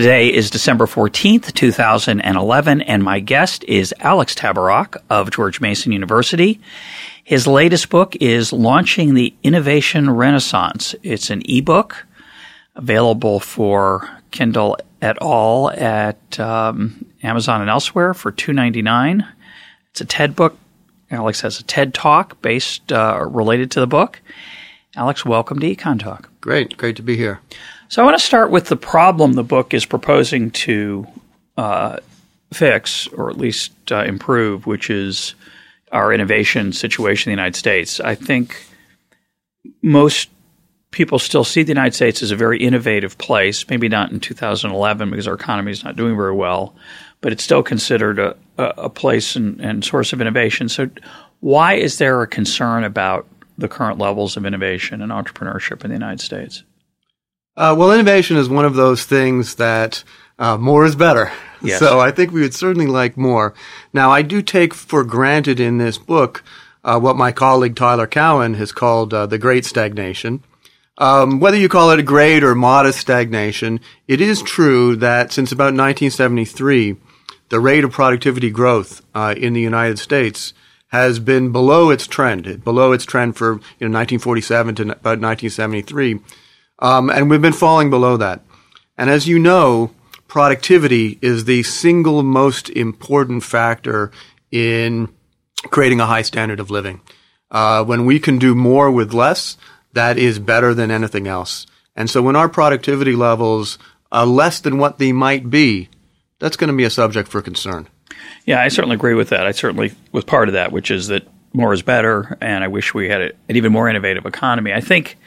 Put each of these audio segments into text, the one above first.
Today is December 14th, 2011, and my guest is Alex Tabarrok of George Mason University. His latest book is Launching the Innovation Renaissance. It's an ebook available for Kindle et al. at um, Amazon and elsewhere for $2.99. It's a TED book. Alex has a TED talk based uh, related to the book. Alex, welcome to Econ Talk. Great, great to be here. So I want to start with the problem the book is proposing to uh, fix, or at least uh, improve, which is our innovation situation in the United States. I think most people still see the United States as a very innovative place. Maybe not in 2011 because our economy is not doing very well, but it's still considered a, a place and, and source of innovation. So, why is there a concern about the current levels of innovation and entrepreneurship in the United States? Uh, well, innovation is one of those things that uh, more is better. Yes. So I think we would certainly like more. Now, I do take for granted in this book uh, what my colleague Tyler Cowen has called uh, the Great Stagnation. Um, whether you call it a great or modest stagnation, it is true that since about 1973, the rate of productivity growth uh, in the United States has been below its trend, below its trend for you know 1947 to about 1973. Um, and we've been falling below that. And as you know, productivity is the single most important factor in creating a high standard of living. Uh, when we can do more with less, that is better than anything else. And so when our productivity levels are less than what they might be, that's going to be a subject for concern. Yeah, I certainly agree with that. I certainly was part of that, which is that more is better, and I wish we had an even more innovative economy. I think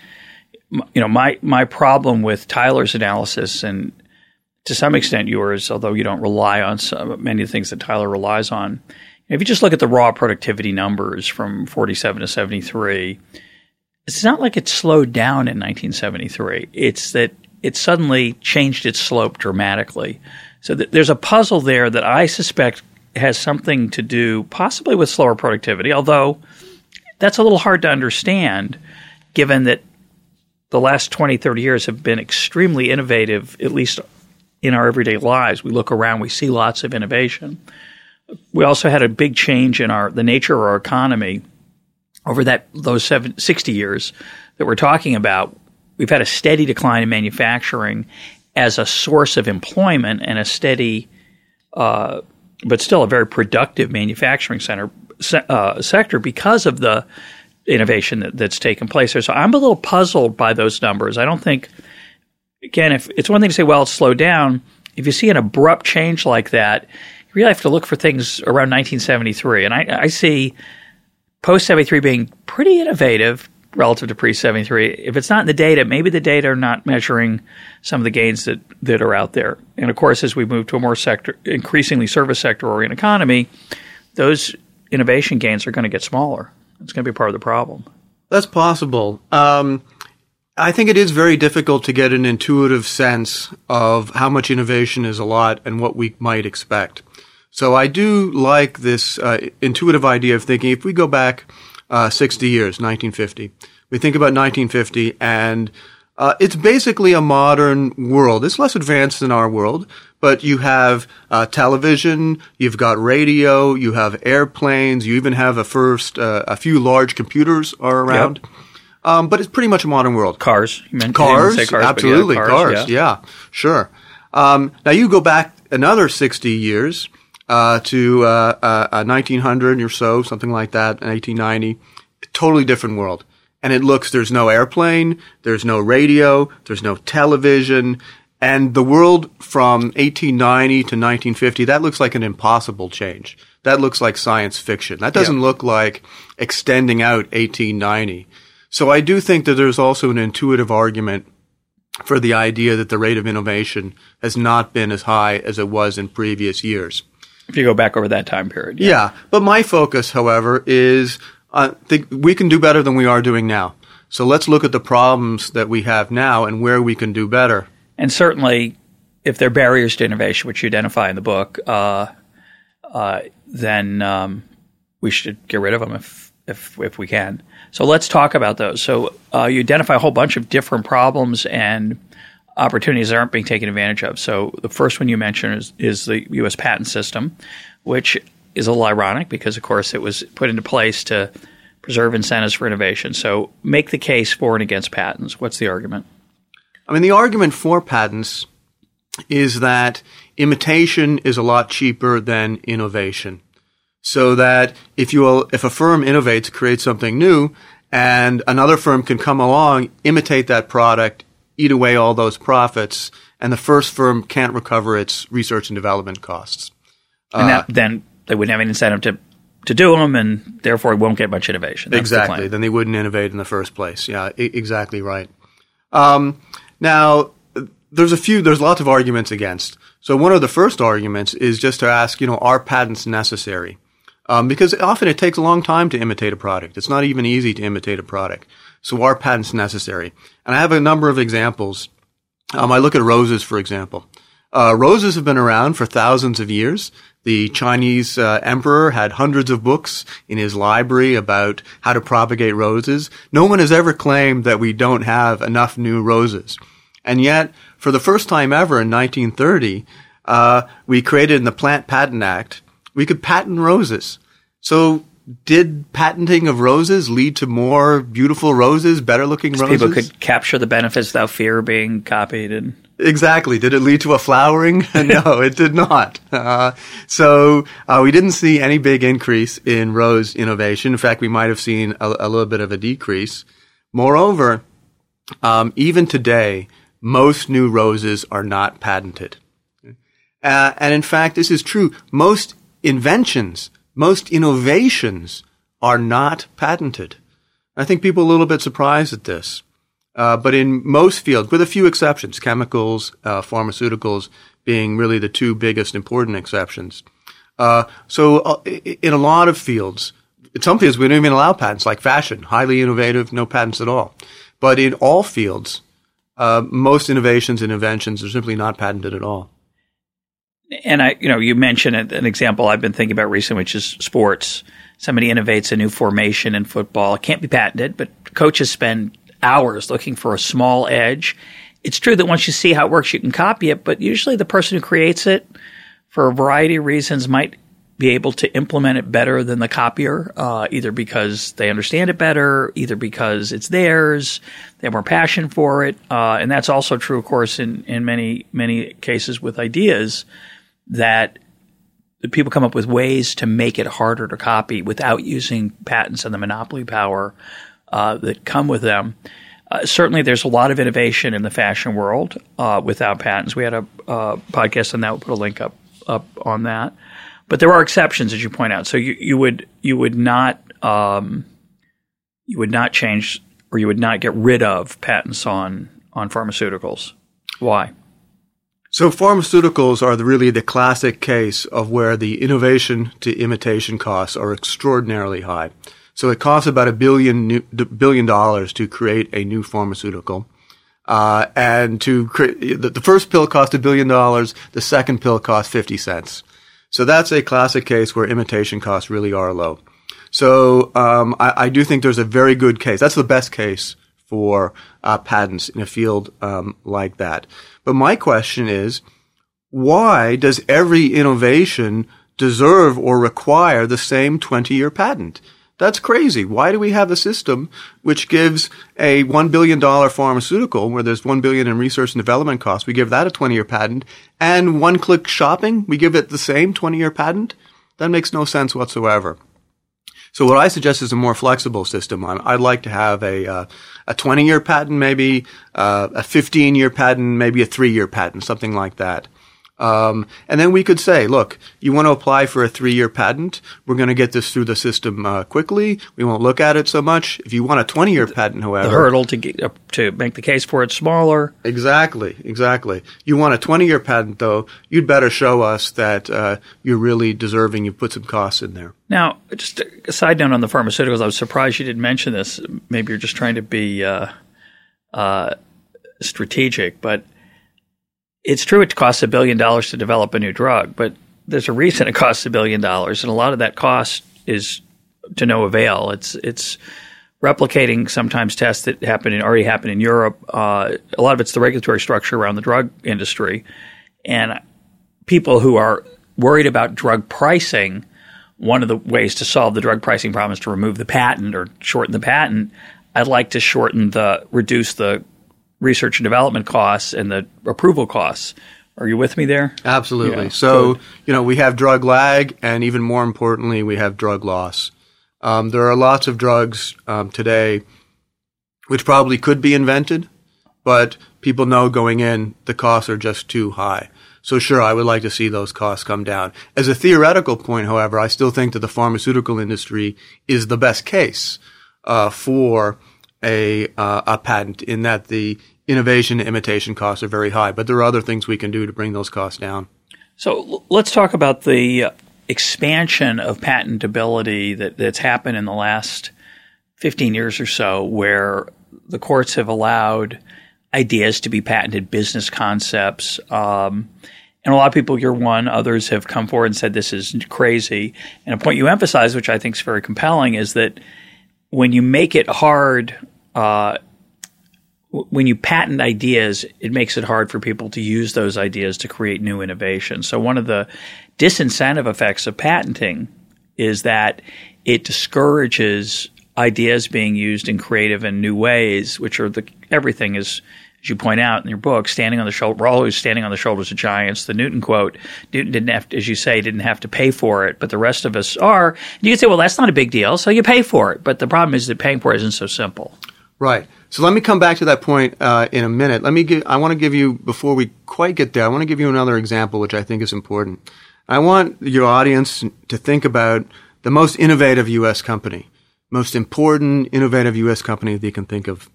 you know, my my problem with Tyler's analysis and to some extent yours, although you don't rely on some, many of the things that Tyler relies on. If you just look at the raw productivity numbers from 47 to 73, it's not like it slowed down in 1973. It's that it suddenly changed its slope dramatically. So th- there's a puzzle there that I suspect has something to do possibly with slower productivity, although that's a little hard to understand given that the last 20, 30 years have been extremely innovative, at least in our everyday lives. We look around, we see lots of innovation. We also had a big change in our the nature of our economy over that those seven, 60 years that we're talking about. We've had a steady decline in manufacturing as a source of employment and a steady, uh, but still a very productive manufacturing center uh, sector because of the innovation that, that's taken place there. So I'm a little puzzled by those numbers. I don't think, again, if it's one thing to say, well, it's slowed down. If you see an abrupt change like that, you really have to look for things around 1973. And I, I see post 73 being pretty innovative relative to pre 73. If it's not in the data, maybe the data are not measuring some of the gains that, that are out there. And of course, as we move to a more sector, increasingly service sector oriented economy, those innovation gains are going to get smaller. It's going to be part of the problem. That's possible. Um, I think it is very difficult to get an intuitive sense of how much innovation is a lot and what we might expect. So I do like this uh, intuitive idea of thinking if we go back uh, 60 years, 1950, we think about 1950 and uh, it's basically a modern world. It's less advanced than our world, but you have uh, television, you've got radio, you have airplanes, you even have a first uh, a few large computers are around. Yep. Um, but it's pretty much a modern world. Cars, you meant cars, cars absolutely, yeah, cars, cars, yeah. yeah, sure. Um, now you go back another sixty years uh, to 1900 uh, uh, or so, something like that, in 1890. Totally different world and it looks there's no airplane, there's no radio, there's no television, and the world from 1890 to 1950 that looks like an impossible change. That looks like science fiction. That doesn't look like extending out 1890. So I do think that there's also an intuitive argument for the idea that the rate of innovation has not been as high as it was in previous years. If you go back over that time period. Yeah, yeah but my focus, however, is uh, think we can do better than we are doing now. So let's look at the problems that we have now and where we can do better. And certainly, if there are barriers to innovation, which you identify in the book, uh, uh, then um, we should get rid of them if, if, if we can. So let's talk about those. So uh, you identify a whole bunch of different problems and opportunities that aren't being taken advantage of. So the first one you mentioned is, is the U.S. patent system, which is a little ironic because, of course, it was put into place to preserve incentives for innovation. So make the case for and against patents. What's the argument? I mean, the argument for patents is that imitation is a lot cheaper than innovation. So that if you if a firm innovates, creates something new, and another firm can come along, imitate that product, eat away all those profits, and the first firm can't recover its research and development costs. And that, uh, then they wouldn't have any incentive to to do them, and therefore it won't get much innovation. That's exactly. The then they wouldn't innovate in the first place. Yeah, I- exactly right. Um, now, there's a few. There's lots of arguments against. So one of the first arguments is just to ask, you know, are patents necessary? Um, because often it takes a long time to imitate a product. It's not even easy to imitate a product. So are patents necessary? And I have a number of examples. Um, I look at roses, for example. Uh, roses have been around for thousands of years. The Chinese uh, emperor had hundreds of books in his library about how to propagate roses. No one has ever claimed that we don't have enough new roses. And yet, for the first time ever in 1930, uh, we created in the Plant Patent Act, we could patent roses. So did patenting of roses lead to more beautiful roses, better looking roses? People could capture the benefits without fear of being copied and Exactly. Did it lead to a flowering? no, it did not. Uh, so uh, we didn't see any big increase in rose innovation. In fact, we might have seen a, a little bit of a decrease. Moreover, um, even today, most new roses are not patented. Uh, and in fact, this is true. Most inventions, most innovations are not patented. I think people are a little bit surprised at this. Uh, but in most fields, with a few exceptions, chemicals, uh, pharmaceuticals being really the two biggest important exceptions. Uh, so uh, in a lot of fields, in some fields we don't even allow patents, like fashion, highly innovative, no patents at all. But in all fields, uh, most innovations and inventions are simply not patented at all. And I, you know, you mentioned an example I've been thinking about recently, which is sports. Somebody innovates a new formation in football. It can't be patented, but coaches spend hours looking for a small edge. It's true that once you see how it works, you can copy it, but usually the person who creates it, for a variety of reasons, might be able to implement it better than the copier, uh, either because they understand it better, either because it's theirs, they have more passion for it, uh, and that's also true, of course, in in many many cases with ideas that people come up with ways to make it harder to copy without using patents and the monopoly power uh, that come with them. Uh, certainly, there's a lot of innovation in the fashion world uh, without patents. We had a podcast on that. We'll put a link up up on that. But there are exceptions, as you point out. So you, you would you would not um, you would not change or you would not get rid of patents on on pharmaceuticals. Why? So pharmaceuticals are the, really the classic case of where the innovation to imitation costs are extraordinarily high. So it costs about a billion new, billion dollars to create a new pharmaceutical. Uh, and to create, the, the first pill cost a billion dollars, the second pill cost 50 cents. So that's a classic case where imitation costs really are low. So um, I, I, do think there's a very good case. That's the best case for uh, patents in a field um, like that. But my question is, why does every innovation deserve or require the same 20-year patent? That's crazy. Why do we have a system which gives a $1 billion pharmaceutical where there's 1 billion in research and development costs? We give that a 20 year patent and one click shopping. We give it the same 20 year patent. That makes no sense whatsoever. So what I suggest is a more flexible system. I'd like to have a uh, a 20 year patent, maybe uh, a 15 year patent, maybe a three year patent, something like that. Um, and then we could say, look, you want to apply for a three-year patent? We're going to get this through the system uh, quickly. We won't look at it so much. If you want a 20-year patent, however, the hurdle to get, uh, to make the case for it smaller. Exactly, exactly. You want a 20-year patent, though, you'd better show us that uh, you're really deserving. You've put some costs in there. Now, just a side note on the pharmaceuticals. I was surprised you didn't mention this. Maybe you're just trying to be uh, uh, strategic, but it's true it costs a billion dollars to develop a new drug, but there's a reason it costs a billion dollars, and a lot of that cost is to no avail. It's it's replicating sometimes tests that happen in, already happen in Europe. Uh, a lot of it's the regulatory structure around the drug industry, and people who are worried about drug pricing. One of the ways to solve the drug pricing problem is to remove the patent or shorten the patent. I'd like to shorten the reduce the research and development costs and the approval costs. Are you with me there? Absolutely. Yeah. So, Good. you know, we have drug lag, and even more importantly, we have drug loss. Um, there are lots of drugs um, today which probably could be invented, but people know going in the costs are just too high. So, sure, I would like to see those costs come down. As a theoretical point, however, I still think that the pharmaceutical industry is the best case uh, for a, uh, a patent in that the innovation and imitation costs are very high, but there are other things we can do to bring those costs down. So let's talk about the expansion of patentability that, that's happened in the last 15 years or so, where the courts have allowed ideas to be patented, business concepts. Um, and a lot of people, you're one, others have come forward and said this is crazy. And a point you emphasize, which I think is very compelling, is that when you make it hard uh, when you patent ideas, it makes it hard for people to use those ideas to create new innovation. So one of the disincentive effects of patenting is that it discourages ideas being used in creative and new ways, which are the everything is as you point out in your book, standing on the shoulder, we're always standing on the shoulders of giants. The Newton quote, Newton didn't have, to, as you say, didn't have to pay for it, but the rest of us are. And you can say, well, that's not a big deal, so you pay for it. But the problem is that paying for it isn't so simple. Right. So let me come back to that point uh, in a minute. Let me give, I want to give you, before we quite get there, I want to give you another example which I think is important. I want your audience to think about the most innovative U.S. company, most important innovative U.S. company that you can think of.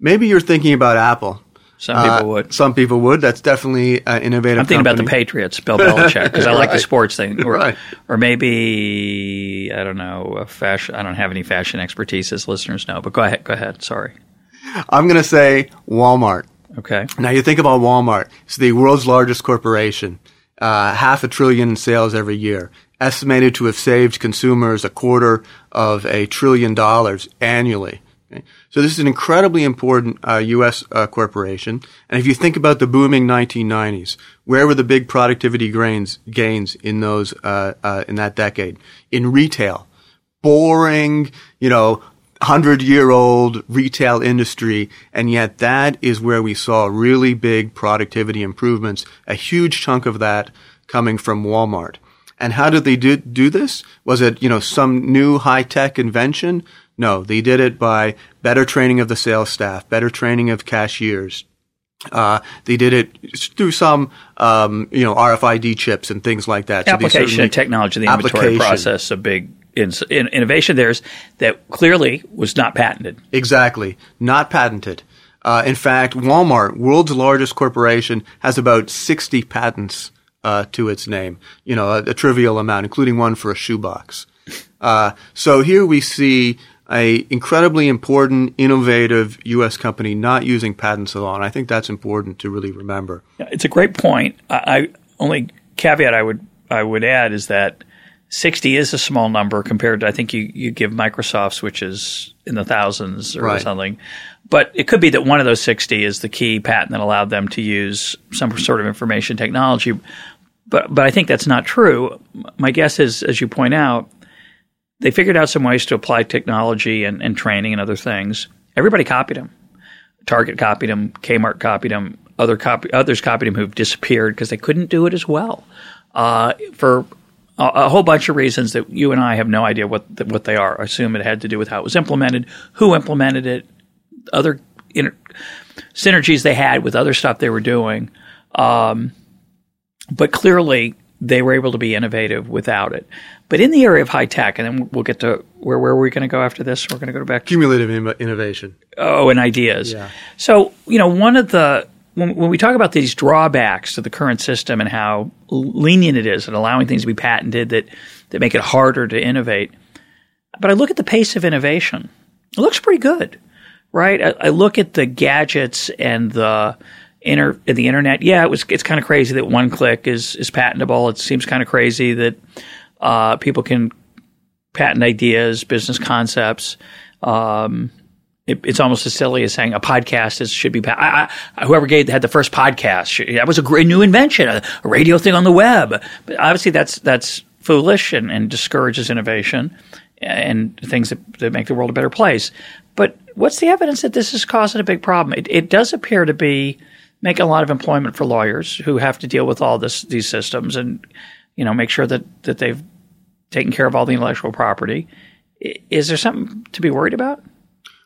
Maybe you're thinking about Apple. Some people uh, would. Some people would. That's definitely an innovative. I'm thinking company. about the Patriots, Bill Belichick, because I right. like the sports thing. Or, right. or maybe I don't know. fashion. I don't have any fashion expertise, as listeners know. But go ahead. Go ahead. Sorry. I'm going to say Walmart. Okay. Now you think about Walmart. It's the world's largest corporation, uh, half a trillion in sales every year, estimated to have saved consumers a quarter of a trillion dollars annually. Okay? So this is an incredibly important uh, U.S. Uh, corporation. And if you think about the booming 1990s, where were the big productivity gains gains in those uh, uh, in that decade? In retail, boring, you know, hundred year old retail industry, and yet that is where we saw really big productivity improvements, a huge chunk of that coming from Walmart. And how did they do, do this? Was it, you know, some new high tech invention? No, they did it by better training of the sales staff, better training of cashiers. Uh, they did it through some, um, you know, RFID chips and things like that. So application of technology, the inventory process, a big in, in, innovation there is that clearly was not patented. Exactly, not patented. Uh, in fact, Walmart, world's largest corporation, has about 60 patents uh, to its name. You know, a, a, trivial amount, including one for a shoebox. Uh, so here we see a incredibly important, innovative U.S. company not using patents at all, and I think that's important to really remember. It's a great point. I, I only caveat I would I would add is that 60 is a small number compared to, I think you, you give Microsoft's, which is in the thousands or right. something. But it could be that one of those 60 is the key patent that allowed them to use some sort of information technology. But, but I think that's not true. My guess is, as you point out, they figured out some ways to apply technology and, and training and other things. Everybody copied them. Target copied them, Kmart copied them, other copy, others copied them who've disappeared because they couldn't do it as well. Uh, for a, a, whole bunch of reasons that you and I have no idea what the, what they are. I assume it had to do with how it was implemented, who implemented it, other inter- synergies they had with other stuff they were doing. Um, but clearly they were able to be innovative without it. But in the area of high tech, and then we'll get to where where are we going to go after this? We're going to go back. to Cumulative in- innovation. Oh, and ideas. Yeah. So you know, one of the when, when we talk about these drawbacks to the current system and how lenient it is in allowing things to be patented that that make it harder to innovate, but I look at the pace of innovation. It looks pretty good, right? I, I look at the gadgets and the inter, the internet. Yeah, it was. It's kind of crazy that one click is is patentable. It seems kind of crazy that uh, people can patent ideas, business concepts. Um, it, it's almost as silly as saying a podcast is, should be. I, I, whoever gave, had the first podcast, that was a great new invention, a, a, radio thing on the web. But obviously, that's that's foolish and, and discourages innovation and things that, that, make the world a better place. But what's the evidence that this is causing a big problem? It, it does appear to be making a lot of employment for lawyers who have to deal with all this these systems and you know make sure that that they've taken care of all the intellectual property. Is there something to be worried about?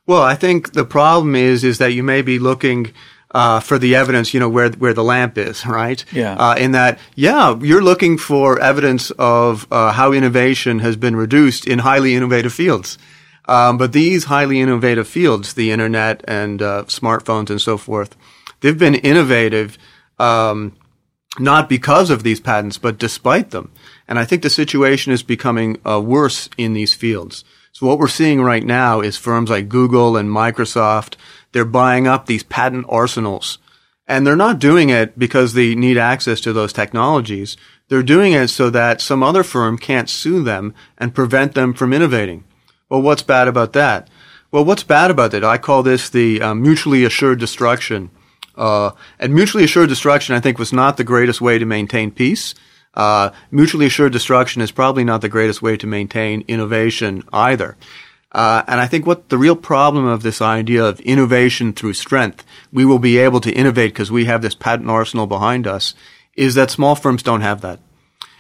Well, I think the problem is is that you may be looking uh, for the evidence, you know, where where the lamp is, right? Yeah. Uh, in that, yeah, you're looking for evidence of uh, how innovation has been reduced in highly innovative fields. Um, but these highly innovative fields, the internet and uh, smartphones and so forth, they've been innovative um, not because of these patents, but despite them. And I think the situation is becoming uh, worse in these fields. So what we're seeing right now is firms like Google and Microsoft, they're buying up these patent arsenals. And they're not doing it because they need access to those technologies. They're doing it so that some other firm can't sue them and prevent them from innovating. Well, what's bad about that? Well, what's bad about it? I call this the uh, mutually assured destruction. Uh, and mutually assured destruction, I think, was not the greatest way to maintain peace. Uh, mutually assured destruction is probably not the greatest way to maintain innovation either. Uh, and I think what the real problem of this idea of innovation through strength, we will be able to innovate because we have this patent arsenal behind us, is that small firms don't have that.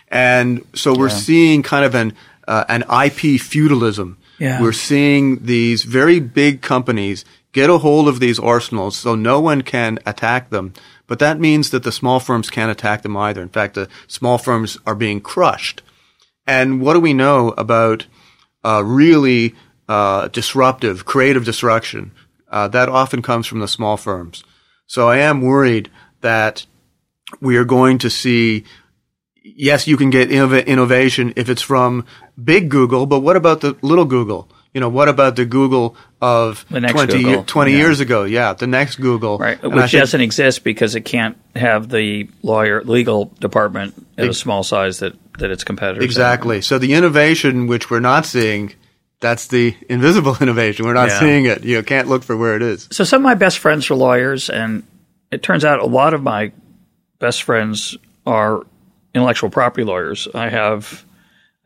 And so we're yeah. seeing kind of an, uh, an IP feudalism. Yeah. We're seeing these very big companies get a hold of these arsenals so no one can attack them but that means that the small firms can't attack them either. In fact, the small firms are being crushed. And what do we know about uh, really uh, disruptive, creative destruction? Uh, that often comes from the small firms. So I am worried that we are going to see. Yes, you can get innov- innovation if it's from big Google, but what about the little Google? You know, what about the Google of the 20, Google. 20 yeah. year ago? Yeah, the next Google. Right, and which doesn't exist because it can't have the lawyer legal department at a small size that, that its competitors Exactly. Have. So the innovation which we're not seeing, that's the invisible innovation. We're not yeah. seeing it. You can't look for where it is. So some of my best friends are lawyers, and it turns out a lot of my best friends are intellectual property lawyers. I have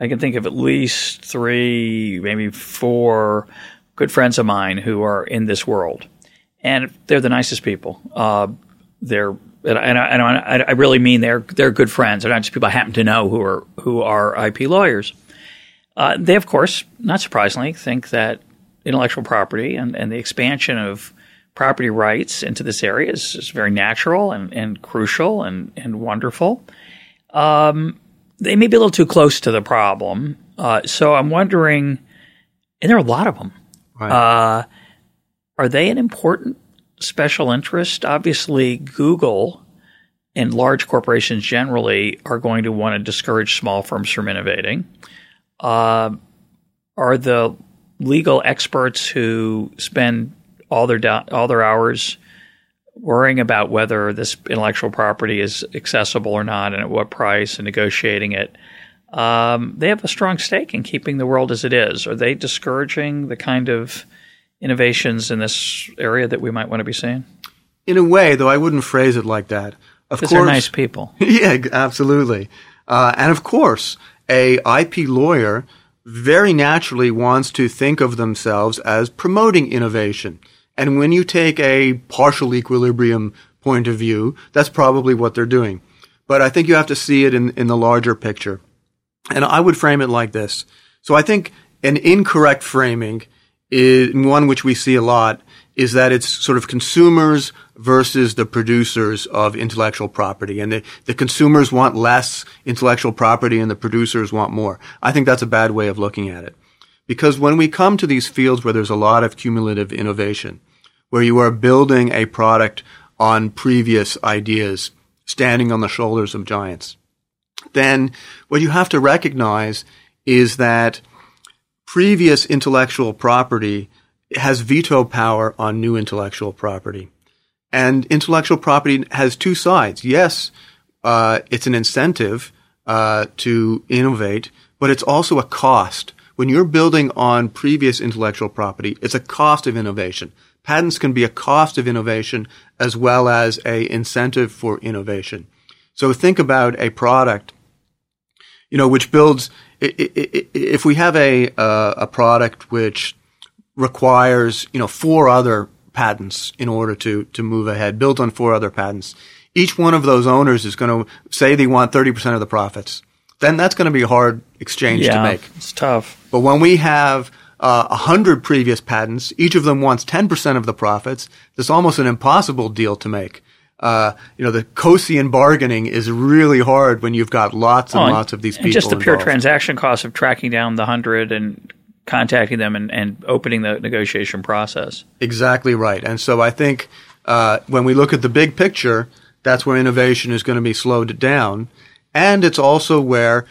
I can think of at least three, maybe four good friends of mine who are in this world, and they're the nicest people. Uh, they're and, I, and I, I, really mean they're they're good friends. They're not just people I happen to know who are who are IP lawyers. Uh, they, of course, not surprisingly, think that intellectual property and, and the expansion of property rights into this area is, is very natural and, and crucial and, and wonderful. Um, they may be a little too close to the problem. Uh, so I'm wondering, and there are a lot of them. Right. Uh, are they an important special interest? Obviously, Google and large corporations generally are going to want to discourage small firms from innovating. Uh, are the legal experts who spend all their do- all their hours worrying about whether this intellectual property is accessible or not and at what price and negotiating it, um, they have a strong stake in keeping the world as it is. Are they discouraging the kind of innovations in this area that we might want to be seeing? In a way, though, I wouldn't phrase it like that. Of course, they're nice people. yeah, absolutely. Uh, and of course, a IP lawyer very naturally wants to think of themselves as promoting innovation. And when you take a partial equilibrium point of view, that's probably what they're doing. But I think you have to see it in, in the larger picture. And I would frame it like this. So I think an incorrect framing is one which we see a lot is that it's sort of consumers versus the producers of intellectual property. And the, the consumers want less intellectual property and the producers want more. I think that's a bad way of looking at it. Because when we come to these fields where there's a lot of cumulative innovation, where you are building a product on previous ideas, standing on the shoulders of giants, then what you have to recognize is that previous intellectual property has veto power on new intellectual property. And intellectual property has two sides. Yes, uh, it's an incentive uh, to innovate, but it's also a cost. When you're building on previous intellectual property, it's a cost of innovation. Patents can be a cost of innovation as well as a incentive for innovation. So think about a product, you know, which builds. If we have a uh, a product which requires, you know, four other patents in order to, to move ahead, built on four other patents. Each one of those owners is going to say they want 30% of the profits. Then that's going to be a hard exchange yeah, to make. It's tough. But when we have uh, 100 previous patents, each of them wants 10% of the profits, that's almost an impossible deal to make. Uh, you know, the Coasian bargaining is really hard when you've got lots and, oh, lots of these people. Just the involved. pure transaction cost of tracking down the hundred and contacting them and, and opening the negotiation process. Exactly right. And so I think uh, when we look at the big picture, that's where innovation is going to be slowed down. And it's also where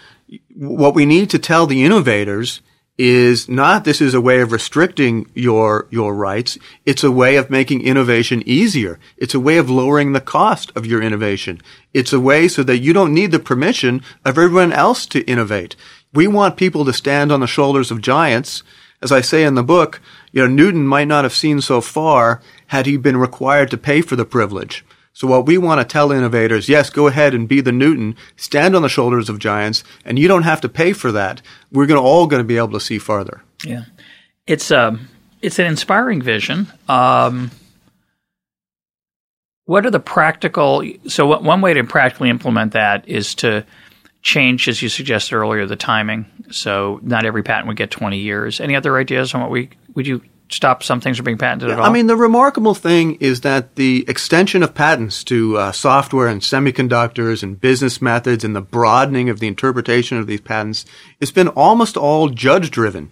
what we need to tell the innovators is not this is a way of restricting your your rights. It's a way of making innovation easier. It's a way of lowering the cost of your innovation. It's a way so that you don't need the permission of everyone else to innovate. We want people to stand on the shoulders of giants. As I say in the book, you know, Newton might not have seen so far had he been required to pay for the privilege. So what we want to tell innovators, yes, go ahead and be the Newton, stand on the shoulders of giants, and you don't have to pay for that. We're going to all going to be able to see farther. Yeah, it's um, it's an inspiring vision. Um, what are the practical? So one way to practically implement that is to change, as you suggested earlier, the timing. So not every patent would get 20 years. Any other ideas on what we would you stop some things from being patented at all? I mean, the remarkable thing is that the extension of patents to uh, software and semiconductors and business methods and the broadening of the interpretation of these patents has been almost all judge driven.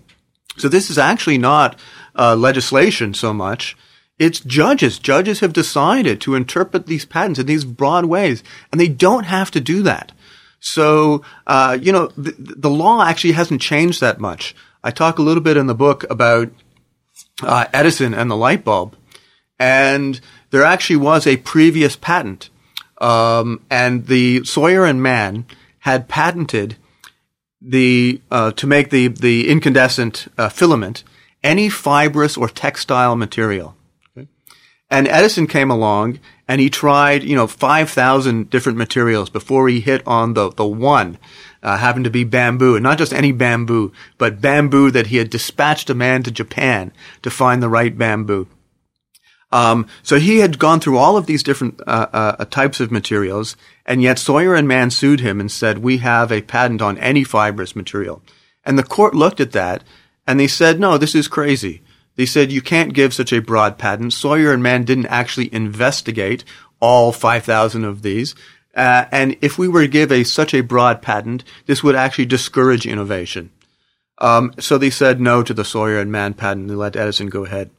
So this is actually not uh, legislation so much. It's judges. Judges have decided to interpret these patents in these broad ways, and they don't have to do that. So, uh, you know, the, the, law actually hasn't changed that much. I talk a little bit in the book about uh, Edison and the light bulb, and there actually was a previous patent, um, and the Sawyer and Mann had patented the uh, to make the the incandescent uh, filament any fibrous or textile material. And Edison came along and he tried, you know, 5,000 different materials before he hit on the, the one, uh, happened to be bamboo, and not just any bamboo, but bamboo that he had dispatched a man to Japan to find the right bamboo. Um, so he had gone through all of these different uh, uh, types of materials, and yet Sawyer and Mann sued him and said, "We have a patent on any fibrous material." And the court looked at that, and they said, "No, this is crazy. They said you can't give such a broad patent. Sawyer and Mann didn't actually investigate all 5,000 of these. Uh, and if we were to give a such a broad patent, this would actually discourage innovation. Um, so they said no to the Sawyer and Mann patent. They let Edison go ahead.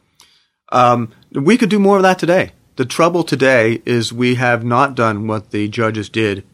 Um, we could do more of that today. The trouble today is we have not done what the judges did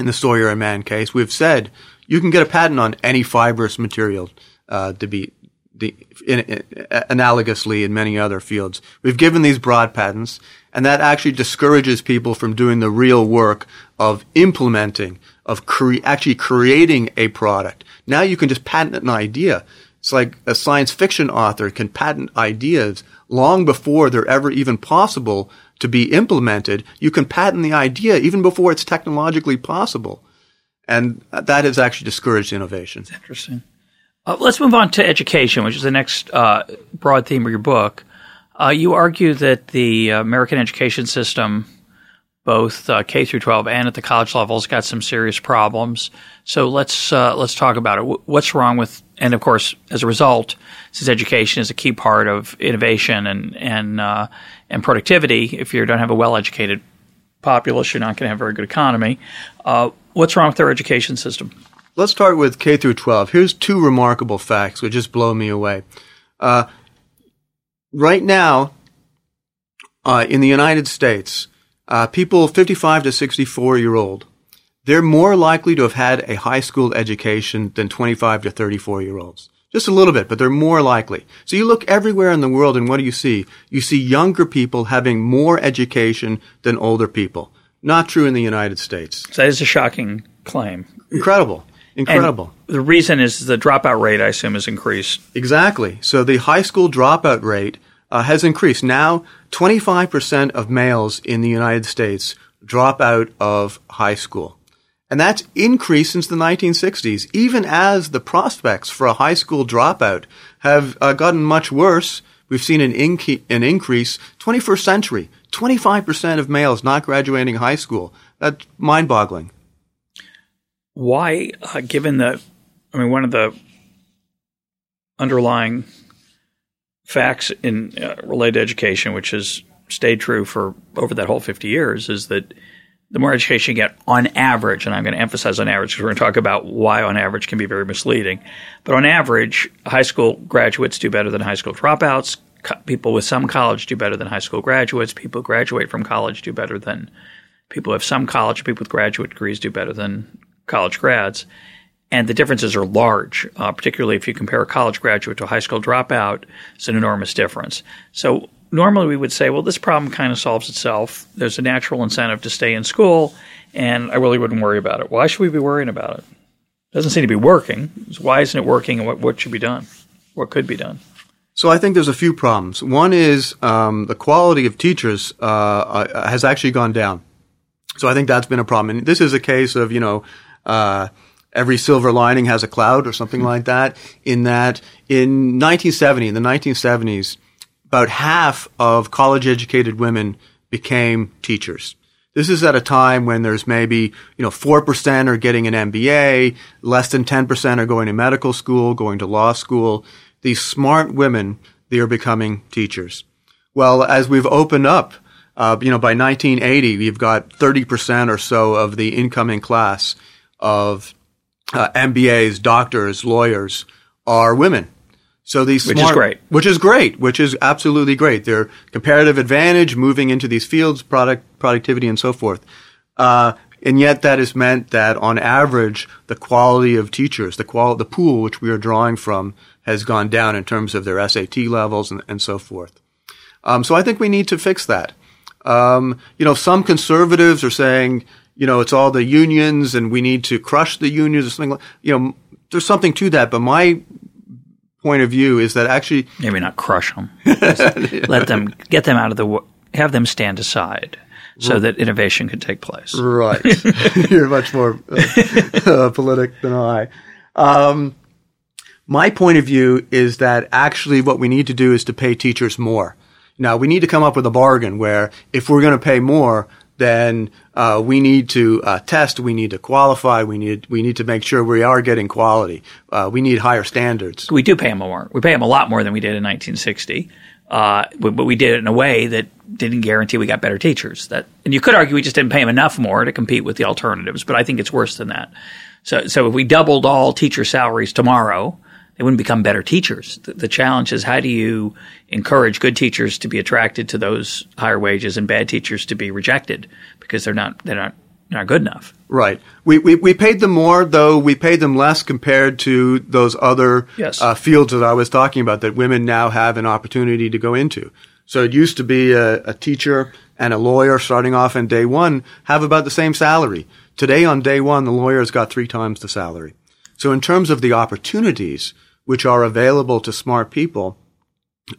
in the Sawyer and Mann case. We've said you can get a patent on any fibrous material uh, to be the, in, in, analogously in many other fields. We've given these broad patents, and that actually discourages people from doing the real work of implementing, of cre- actually creating a product. Now you can just patent an idea. It's like a science fiction author can patent ideas long before they're ever even possible to be implemented. You can patent the idea even before it's technologically possible. And that has actually discouraged innovation. That's interesting. Uh, let's move on to education, which is the next uh, broad theme of your book. Uh, you argue that the American education system, both uh, K through 12 and at the college level, has got some serious problems. So let's uh, let's talk about it. What's wrong with and of course, as a result, since education is a key part of innovation and and uh, and productivity, if you don't have a well-educated populace, you're not going to have a very good economy. Uh, what's wrong with our education system? Let's start with K through 12. Here's two remarkable facts which just blow me away. Right now, uh, in the United States, uh, people 55 to 64 year old, they're more likely to have had a high school education than 25 to 34 year olds. Just a little bit, but they're more likely. So you look everywhere in the world and what do you see? You see younger people having more education than older people. Not true in the United States. So that is a shocking claim. Incredible. Incredible. And the reason is the dropout rate, I assume, has increased. Exactly. So the high school dropout rate uh, has increased. Now, 25% of males in the United States drop out of high school. And that's increased since the 1960s, even as the prospects for a high school dropout have uh, gotten much worse. We've seen an, inc- an increase 21st century, 25% of males not graduating high school. That's mind boggling why, uh, given the, I mean, one of the underlying facts in uh, related education, which has stayed true for over that whole 50 years, is that the more education you get on average, and I'm going to emphasize on average because we're going to talk about why on average can be very misleading, but on average, high school graduates do better than high school dropouts. Co- people with some college do better than high school graduates. People who graduate from college do better than people who have some college. People with graduate degrees do better than college grads. And the differences are large, uh, particularly if you compare a college graduate to a high school dropout. It's an enormous difference. So normally we would say, well, this problem kind of solves itself. There's a natural incentive to stay in school, and I really wouldn't worry about it. Why should we be worrying about it? It doesn't seem to be working. So why isn't it working, and what, what should be done? What could be done? So I think there's a few problems. One is um, the quality of teachers uh, uh has actually gone down. So I think that's been a problem. And this is a case of, you know, uh, every silver lining has a cloud or something like that. In that, in 1970, in the 1970s, about half of college educated women became teachers. This is at a time when there's maybe, you know, 4% are getting an MBA, less than 10% are going to medical school, going to law school. These smart women, they are becoming teachers. Well, as we've opened up, uh, you know, by 1980, we've got 30% or so of the incoming class of uh, MBAs, doctors, lawyers are women. So these which is great, which is great, which is absolutely great. Their comparative advantage, moving into these fields, product productivity, and so forth. Uh, and yet, that has meant that on average, the quality of teachers, the qual- the pool which we are drawing from, has gone down in terms of their SAT levels and, and so forth. Um, so I think we need to fix that. Um, you know, some conservatives are saying, you know, it's all the unions and we need to crush the unions or something like, you know, there's something to that. But my point of view is that actually. Maybe not crush them. let them, get them out of the, have them stand aside so that innovation can take place. Right. You're much more uh, uh, politic than I. Um, my point of view is that actually what we need to do is to pay teachers more. Now we need to come up with a bargain where if we're going to pay more, then uh, we need to uh, test, we need to qualify, we need we need to make sure we are getting quality. Uh, we need higher standards. We do pay them more. We pay them a lot more than we did in 1960, uh, but, we did it in a way that didn't guarantee we got better teachers. That and you could argue we just didn't pay them enough more to compete with the alternatives, but I think it's worse than that. So so if we doubled all teacher salaries tomorrow, they wouldn't become better teachers. The, the, challenge is how do you encourage good teachers to be attracted to those higher wages and bad teachers to be rejected because they're not they're not not good enough. Right. We, we we paid them more, though we paid them less compared to those other yes. uh, fields that I was talking about that women now have an opportunity to go into. So it used to be a, a teacher and a lawyer starting off in day one have about the same salary. Today on day one, the lawyer's got three times the salary. So in terms of the opportunities, which are available to smart people,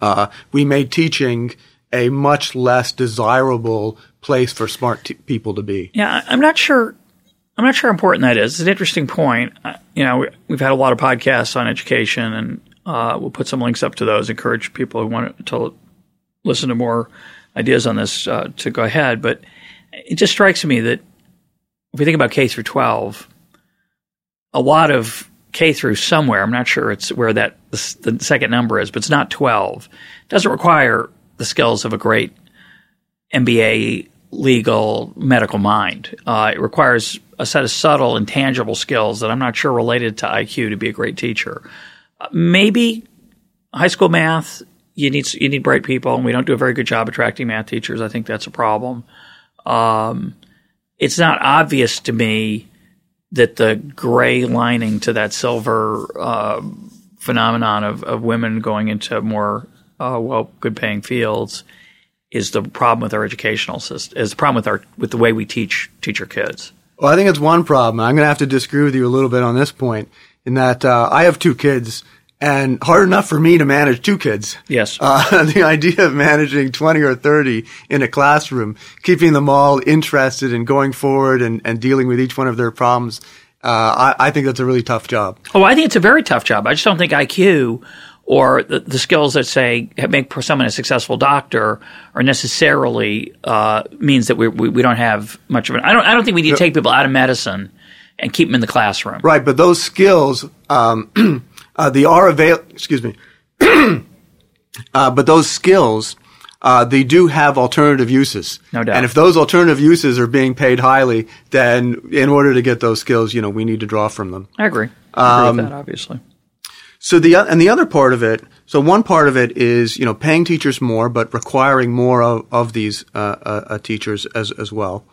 uh, we made teaching a much less desirable place for smart t- people to be. Yeah, I'm not sure. I'm not sure how important that is. It's an interesting point. Uh, you know, we, have had a lot of podcasts on education, and uh, we'll put some links up to those. Encourage people who want to listen to more ideas on this uh, to go ahead. But it just strikes me that if we think about K through 12, a lot of K through somewhere. I'm not sure it's where that the, second number is, but it's not 12. It doesn't require the skills of a great MBA legal medical mind. Uh, it requires a set of subtle, intangible skills that I'm not sure related to IQ to be a great teacher. Uh, maybe high school math, you need you need bright people, and we don't do a very good job attracting math teachers. I think that's a problem. Um, it's not obvious to me that the gray lining to that silver uh, phenomenon of, of women going into more uh, well good paying fields is the problem with our educational system is the problem with our with the way we teach teach our kids. Well, I think it's one problem. I'm going to have to disagree with you a little bit on this point in that uh, I have two kids and hard enough for me to manage two kids. Yes. Uh, the idea of managing 20 or 30 in a classroom, keeping them all interested and going forward and, and dealing with each one of their problems, uh, I, I, think that's a really tough job. Oh, I think it's a very tough job. I just don't think IQ or the, the skills that say make someone a successful doctor are necessarily uh, means that we, we, we don't have much of an. I don't I don't think we need to take people out of medicine and keep them in the classroom. Right, but those skills. Um, Uh, the are avail. Excuse me. uh, but those skills, uh, they do have alternative uses. No doubt. And if those alternative uses are being paid highly, then in order to get those skills, you know, we need to draw from them. I agree. I agree um, with that, obviously. So the and the other part of it, so one part of it is you know paying teachers more, but requiring more of, of these uh, uh, uh teachers as as well.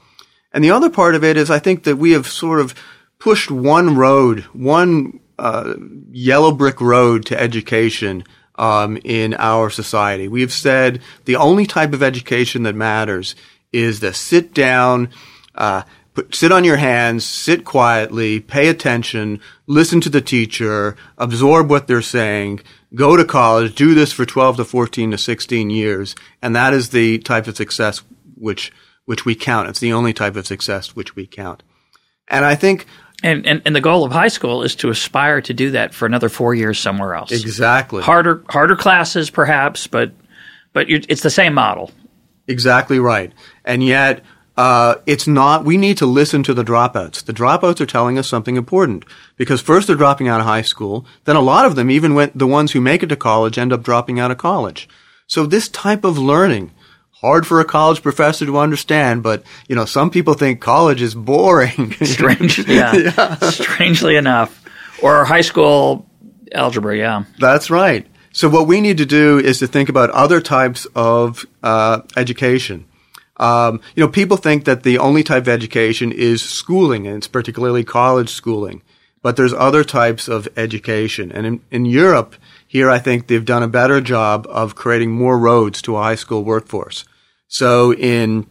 And the other part of it is I think that we have sort of pushed one road, one uh, yellow brick road to education um, in our society. We have said the only type of education that matters is the sit down, uh, put, sit on your hands, sit quietly, pay attention, listen to the teacher, absorb what they're saying, go to college, do this for 12 to 14 to 16 years, and that is the type of success which which we count. It's the only type of success which we count. And I think and, and, and the goal of high school is to aspire to do that for another four years somewhere else. Exactly. Harder harder classes, perhaps, but but it's the same model. Exactly right. And yet, uh, it's not. We need to listen to the dropouts. The dropouts are telling us something important because first they're dropping out of high school. Then a lot of them, even when the ones who make it to college, end up dropping out of college. So this type of learning hard for a college professor to understand, but you know, some people think college is boring. Strange, yeah. yeah. Strangely enough, or high school algebra, yeah. That's right. So what we need to do is to think about other types of uh, education. Um, you know, people think that the only type of education is schooling, and it's particularly college schooling. But there's other types of education, and in, in Europe, here I think they've done a better job of creating more roads to a high school workforce. So in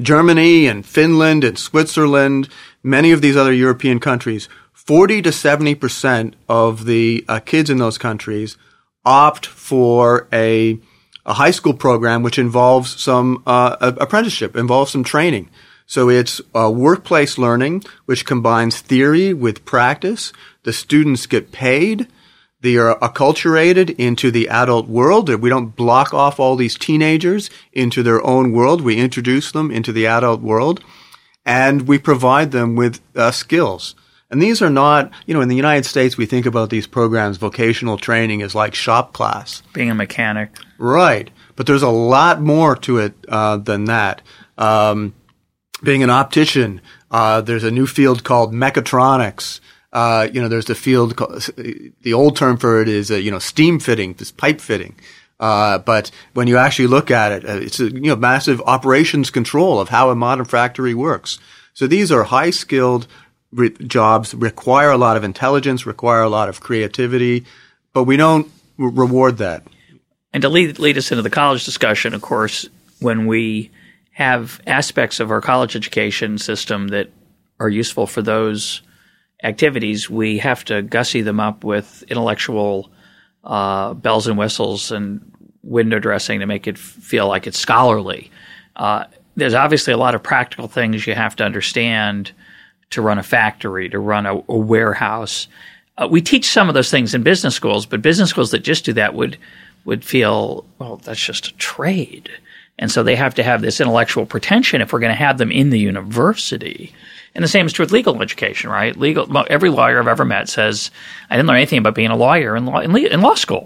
Germany and Finland and Switzerland, many of these other European countries, 40 to 70% of the uh, kids in those countries opt for a, a high school program which involves some uh, apprenticeship, involves some training. So it's uh, workplace learning, which combines theory with practice. The students get paid. They are acculturated into the adult world. We don't block off all these teenagers into their own world. We introduce them into the adult world and we provide them with uh, skills. And these are not, you know, in the United States, we think about these programs, vocational training is like shop class. Being a mechanic. Right. But there's a lot more to it uh, than that. Um, being an optician, uh, there's a new field called mechatronics. Uh, you know, there's the field, the old term for it is, uh, you know, steam fitting, this pipe fitting. Uh, but when you actually look at it, uh, it's a, you know, massive operations control of how a modern factory works. So these are high skilled re- jobs, require a lot of intelligence, require a lot of creativity, but we don't re- reward that. And to lead, lead us into the college discussion, of course, when we have aspects of our college education system that are useful for those activities, we have to gussy them up with intellectual uh, bells and whistles and window dressing to make it feel like it's scholarly. Uh, there's obviously a lot of practical things you have to understand to run a factory, to run a, a warehouse. Uh, we teach some of those things in business schools, but business schools that just do that would would feel well. That's just a trade. And so they have to have this intellectual pretension if we're going to have them in the university. And the same is true with legal education, right? Legal, every lawyer I've ever met says, I didn't learn anything about being a lawyer in law, in, in law school.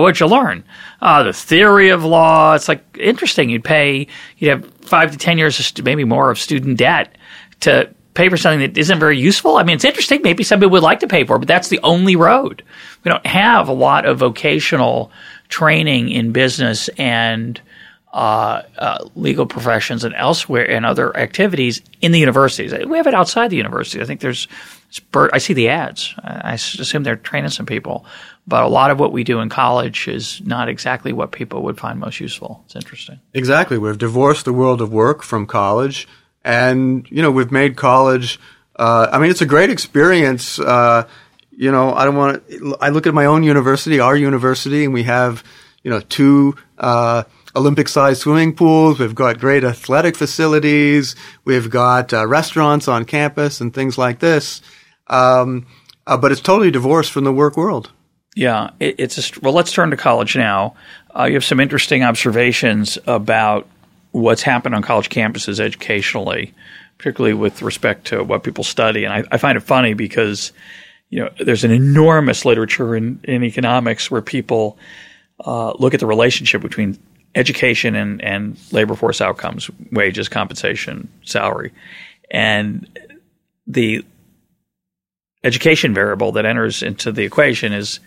What'd you learn? Uh, the theory of law. It's like interesting. You'd pay, you'd have five to 10 years, maybe more of student debt to pay for something that isn't very useful. I mean, it's interesting. Maybe somebody would like to pay for it, but that's the only road. We don't have a lot of vocational training in business and uh, uh, legal professions and elsewhere and other activities in the universities. We have it outside the university. I think there's, I see the ads. I assume they're training some people, but a lot of what we do in college is not exactly what people would find most useful. It's interesting. Exactly. We've divorced the world of work from college, and you know we've made college. Uh, I mean, it's a great experience. Uh, you know, I don't want to. I look at my own university, our university, and we have you know two uh, Olympic sized swimming pools. We've got great athletic facilities. We've got uh, restaurants on campus and things like this. Um, uh, but it's totally divorced from the work world. Yeah, it, it's a, well. Let's turn to college now. Uh, you have some interesting observations about what's happened on college campuses educationally, particularly with respect to what people study. And I, I find it funny because you know there's an enormous literature in, in economics where people uh, look at the relationship between education and, and labor force outcomes, wages, compensation, salary. And the education variable that enters into the equation is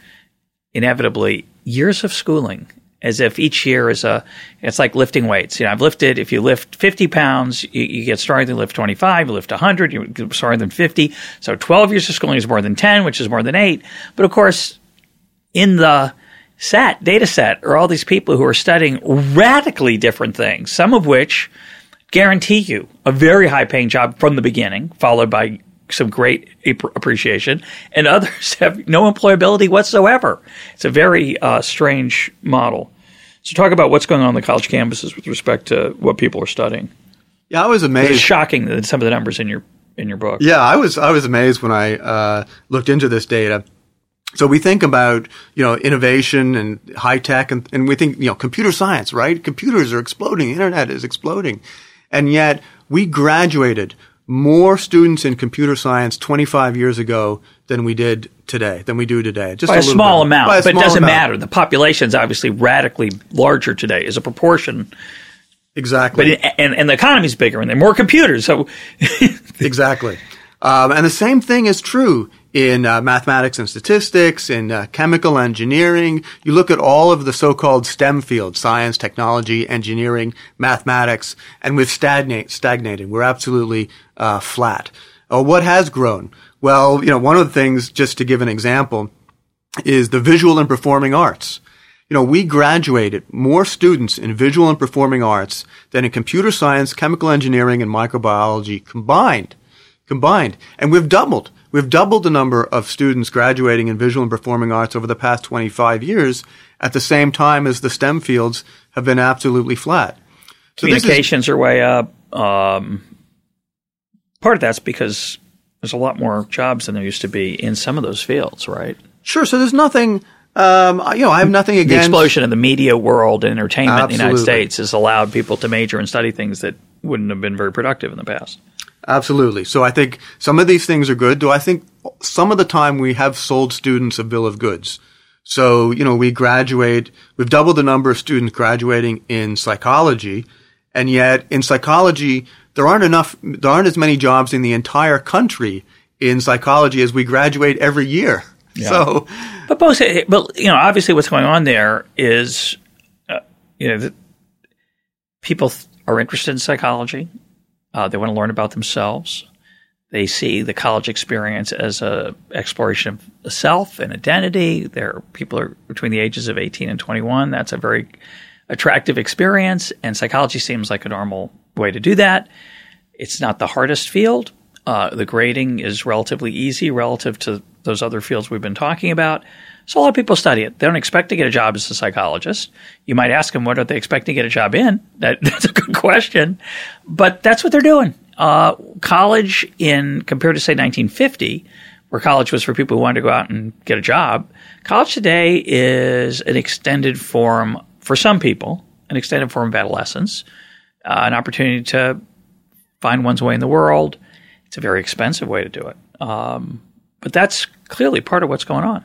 inevitably years of schooling as if each year is a it's like lifting weights. You know i've lifted if you lift 50 pounds you, you get started to lift 25 you lift 100 you get started than 50 so 12 years of schooling is more than 10 which is more than 8 but of course in the set, data set, are all these people who are studying radically different things, some of which guarantee you a very high paying job from the beginning, followed by some great appreciation, and others have no employability whatsoever. It's a very uh, strange model. So, talk about what's going on on the college campuses with respect to what people are studying. Yeah, I was amazed. It's shocking that some of the numbers in your in your book. Yeah, I was I was amazed when I uh, looked into this data. So we think about, you know, innovation and high tech and, and we think, you know, computer science, right? Computers are exploding. The internet is exploding. And yet we graduated more students in computer science 25 years ago than we did today, than we do today. Just a, a small bit. amount, a but small it doesn't amount. matter. The population is obviously radically larger today as a proportion. Exactly. But it, and, and the economy's bigger and there are more computers. So exactly. Um, and the same thing is true in uh, mathematics and statistics, in uh, chemical engineering. You look at all of the so-called STEM fields, science, technology, engineering, mathematics, and we've stagnate, stagnated. We're absolutely uh, flat. Uh, what has grown? Well, you know, one of the things, just to give an example, is the visual and performing arts. You know, we graduated more students in visual and performing arts than in computer science, chemical engineering, and microbiology combined. Combined. And we've doubled. We've doubled the number of students graduating in visual and performing arts over the past 25 years at the same time as the STEM fields have been absolutely flat. So Communications is, are way up. Um, part of that's because there's a lot more jobs than there used to be in some of those fields, right? Sure. So there's nothing. Um, you know, I have nothing against the explosion of the media world and entertainment Absolutely. in the United States has allowed people to major and study things that wouldn't have been very productive in the past. Absolutely. So I think some of these things are good. Do I think some of the time we have sold students a bill of goods? So, you know, we graduate, we've doubled the number of students graduating in psychology. And yet in psychology, there aren't enough, there aren't as many jobs in the entire country in psychology as we graduate every year. Yeah. So, but both, but you know, obviously what's going on there is, uh, you know, people are interested in psychology. Uh, they want to learn about themselves. They see the college experience as a exploration of self and identity. There are people are between the ages of 18 and 21. That's a very attractive experience, and psychology seems like a normal way to do that. It's not the hardest field. Uh, the grading is relatively easy relative to those other fields we've been talking about. So a lot of people study it. They don't expect to get a job as a psychologist. You might ask them, what do they expect to get a job in? That, that's a good question. But that's what they're doing. Uh, college in, compared to say 1950, where college was for people who wanted to go out and get a job, college today is an extended form for some people, an extended form of adolescence, uh, an opportunity to find one's way in the world. It's a very expensive way to do it. Um, but that's clearly part of what's going on.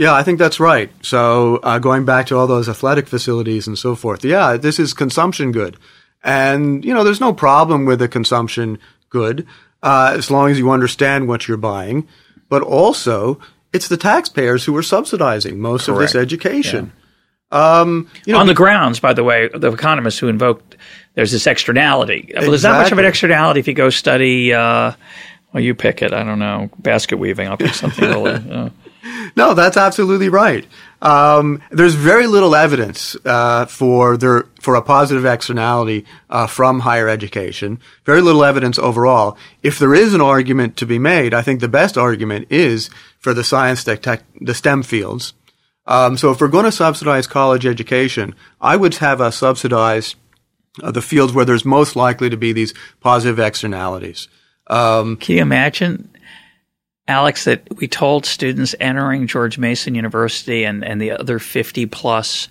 Yeah, I think that's right. So uh, going back to all those athletic facilities and so forth, yeah, this is consumption good, and you know, there's no problem with a consumption good uh, as long as you understand what you're buying. But also, it's the taxpayers who are subsidizing most Correct. of this education. Yeah. Um, you know, On the grounds, by the way, the economists who invoked there's this externality. Exactly. Well, there's not much of an externality if you go study. Uh, well, you pick it. I don't know basket weaving. I'll pick something really. No, that's absolutely right. Um, there's very little evidence uh, for there for a positive externality uh, from higher education. Very little evidence overall. If there is an argument to be made, I think the best argument is for the science, tech, tech the STEM fields. Um, so if we're going to subsidize college education, I would have us subsidize uh, the fields where there's most likely to be these positive externalities. Um, Can you imagine Alex, that we told students entering George Mason University and, and the other 50 plus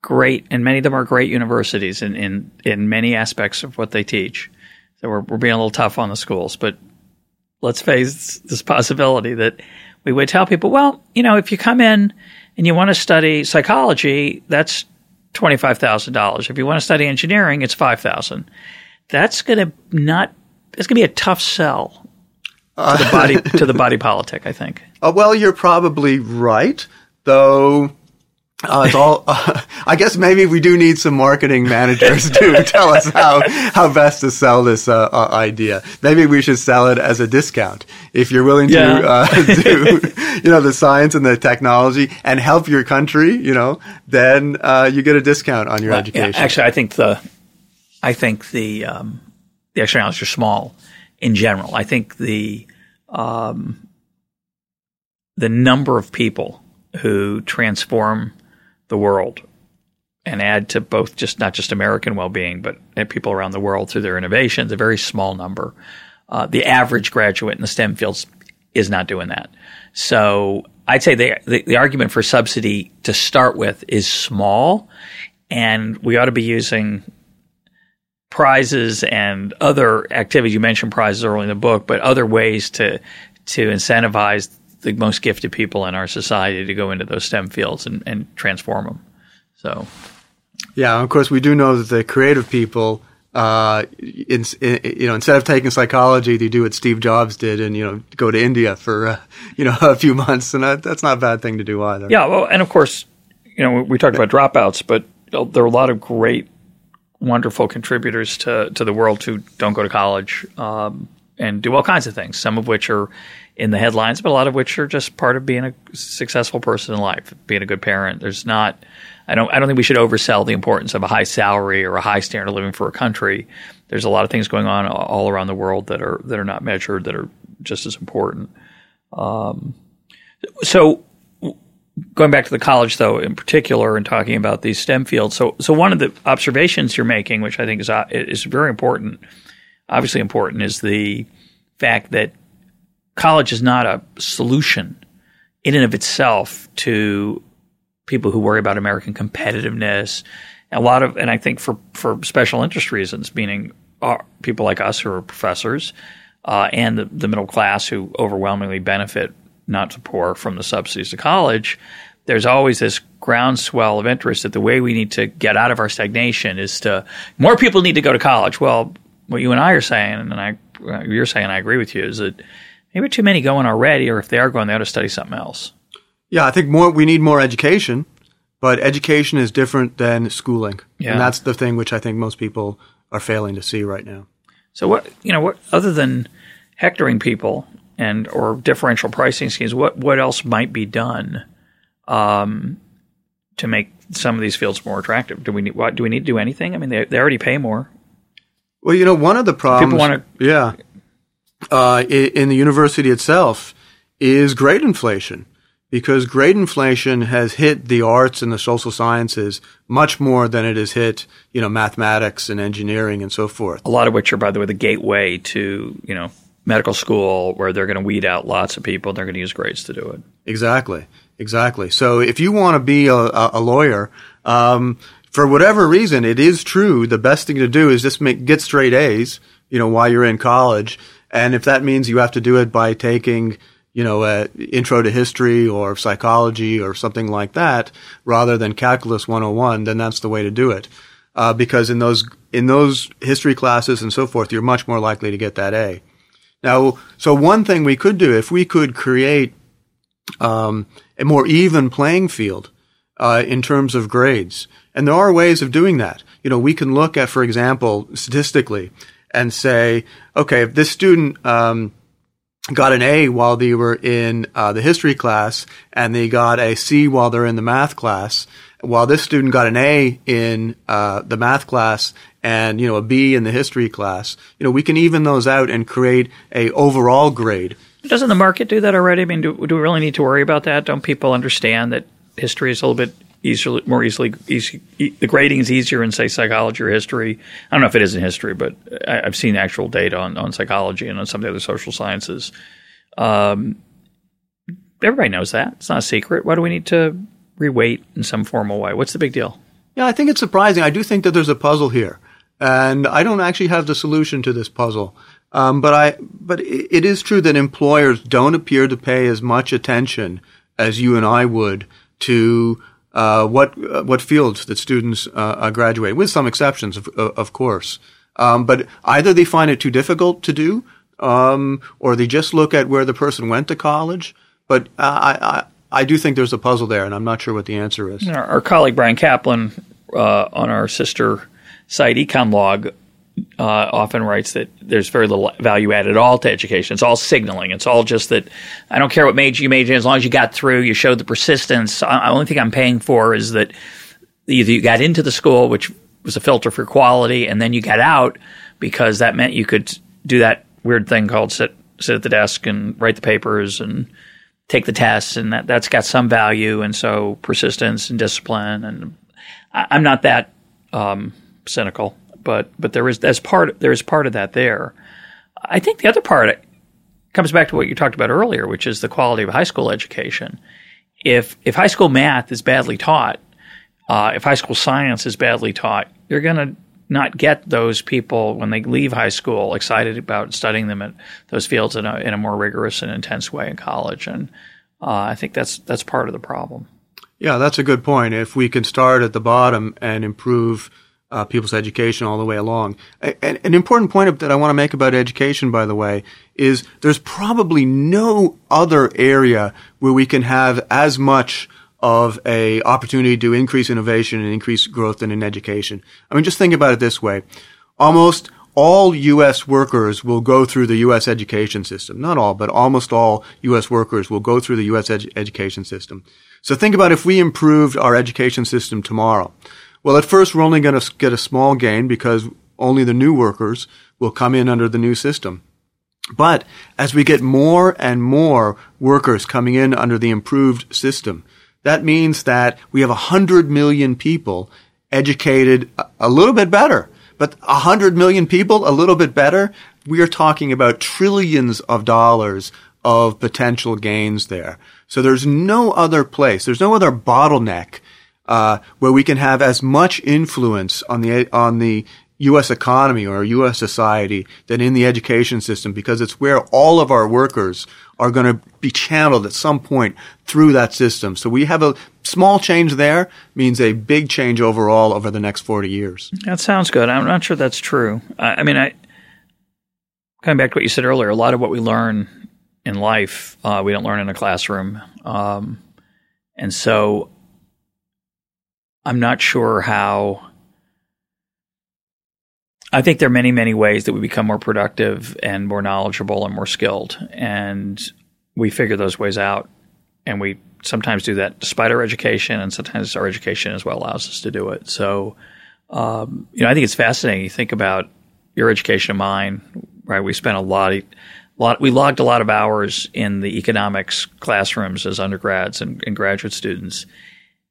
great, and many of them are great universities in, in, in many aspects of what they teach. So we're, we're being a little tough on the schools, but let's face this possibility that we would tell people, well, you know, if you come in and you want to study psychology, that's $25,000. If you want to study engineering, it's 5000 That's going to not, it's going to be a tough sell to the body to the body politic. I think. Uh, well, you're probably right, though. Uh, it's all. Uh, I guess maybe we do need some marketing managers to tell us how how best to sell this uh, uh, idea. Maybe we should sell it as a discount if you're willing yeah. to uh, do, you know, the science and the technology and help your country. You know, then you get a discount on your well, education. Yeah, actually, I think the I think the um, the externalities are small in general. I think the um, the number of people who transform the world and add to both just not just American well-being, but people around the world through their innovations, a very small number. Uh, the average graduate in the STEM fields is not doing that. So I'd say the, the, the argument for subsidy to start with is small, and we ought to be using prizes and other activities. You mentioned prizes early in the book, but other ways to to incentivize the most gifted people in our society to go into those STEM fields and, and transform them. So, yeah, of course, we do know that the creative people. Uh, in, in, you know, instead of taking psychology, they do what Steve Jobs did, and you know, go to India for uh, you know a few months, and that, that's not a bad thing to do either. Yeah, well, and of course, you know, we talked about dropouts, but there are a lot of great wonderful contributors to, to the world who don't go to college um, and do all kinds of things, some of which are in the headlines, but a lot of which are just part of being a successful person in life, being a good parent. There's not, I don't, I don't think we should oversell the importance of a high salary or a high standard of living for a country. There's a lot of things going on all around the world that are that are not measured that are just as important. Um, so going back to the college though in particular and talking about these STEM fields. So so one of the observations you're making, which I think is uh, is very important, obviously important, is the fact that college is not a solution in and of itself to people who worry about American competitiveness. A lot of, and I think for for special interest reasons, meaning uh, people like us who are professors. Uh, and the, the middle class who overwhelmingly benefit not to poor from the subsidies to college, there's always this groundswell of interest that the way we need to get out of our stagnation is to more people need to go to college. Well, what you and I are saying, and I uh, you're saying, I agree with you, is that maybe too many going already, or if they are going, they ought to study something else. Yeah, I think more we need more education, but education is different than schooling, yeah. and that's the thing which I think most people are failing to see right now. So what you know, what other than hectoring people and or differential pricing schemes, what what else might be done um, to make some of these fields more attractive? Do we need what, do we need to do anything? I mean, they they already pay more. Well, you know, one of the problems, people want to, yeah, uh, in the university itself is grade inflation because grade inflation has hit the arts and the social sciences much more than it has hit, you know, mathematics and engineering and so forth. A lot of which are, by the way, the gateway to, you know, medical school where they're going to weed out lots of people they're going to use grades to do it. Exactly. Exactly. So if you want to be a, a lawyer, um, for whatever reason, it is true. The best thing to do is just make, get straight A's, you know, while you're in college. And if that means you have to do it by taking, you know, intro to history or psychology or something like that, rather than calculus 101, then that's the way to do it. Uh, because in those, in those history classes and so forth, you're much more likely to get that A. Now, so one thing we could do, if we could create, um, a more even playing field, uh, in terms of grades, and there are ways of doing that. You know, we can look at, for example, statistically and say, okay, if this student, um, got an A while they were in uh, the history class and they got a C while they're in the math class, while this student got an A in uh, the math class and you know a B in the history class, you know we can even those out and create a overall grade. Doesn't the market do that already? I mean, do, do we really need to worry about that? Don't people understand that history is a little bit easily, more easily, easy, the grading is easier in say psychology or history. I don't know if it is in history, but I, have seen actual data on, on psychology and on some of the other social sciences. Um, everybody knows that. It's not a secret. Why do we need to reweight in some formal way? What's the big deal? Yeah, I think it's surprising. I do think that there's a puzzle here, and I don't actually have the solution to this puzzle. Um, but I, but it is true that employers don't appear to pay as much attention as you and I would to uh, what uh, what fields that students uh, uh, graduate, with some exceptions, of, of course. Um, but either they find it too difficult to do, um, or they just look at where the person went to college. But I, I, I do think there's a puzzle there, and I'm not sure what the answer is. Our, our colleague Bryan Caplan uh, on our sister site Econlog uh, often writes that there's very little value added at all to education. It's all signaling. It's all just that I don't care what major you majored in, as long as you got through, you showed the persistence. The only thing I'm paying for is that either you got into the school, which was a filter for quality, and then you got out because that meant you could do that weird thing called sit sit at the desk and write the papers and take the tests, and that that's got some value. And so persistence and discipline, and I, am not that um, cynical but but there is as part there is part of that there. I think the other part comes back to what you talked about earlier, which is the quality of high school education. If if high school math is badly taught, uh, if high school science is badly taught, you're going to not get those people when they leave high school excited about studying them at those fields in a, in a more rigorous and intense way in college. And uh, I think that's that's part of the problem. Yeah, that's a good point. If we can start at the bottom and improve uh, people's education all the way along. An important point that I want to make about education, by the way, is there's probably no other area where we can have as much of a opportunity to increase innovation and increase growth in education. I mean, just think about it this way. Almost all U.S. workers will go through the U.S. education system. Not all, but almost all U.S. workers will go through the U.S. Ed- education system. So think about if we improved our education system tomorrow. Well, at first, we're only going to get a small gain because only the new workers will come in under the new system. But as we get more and more workers coming in under the improved system, that means that we have 100 million people educated a little bit better. But 100 million people a little bit better, we are talking about trillions of dollars of potential gains there. So there's no other place, there's no other bottleneck uh, where we can have as much influence on the on the U.S. economy or U.S. society than in the education system because it's where all of our workers are going to be channeled at some point through that system. So we have a small change there means a big change overall over the next 40 years. That sounds good. I'm not sure that's true. I, I mean, I coming back to what you said earlier, a lot of what we learn in life, uh, we don't learn in a classroom. Um, and so I'm not sure how. I think there are many, many ways that we become more productive and more knowledgeable and more skilled. And we figure those ways out. And we sometimes do that despite our education, and sometimes our education as well allows us to do it. So, um, you know, I think it's fascinating. You think about your education and mine, right? We spent a lot, of, lot we logged a lot of hours in the economics classrooms as undergrads and, and graduate students.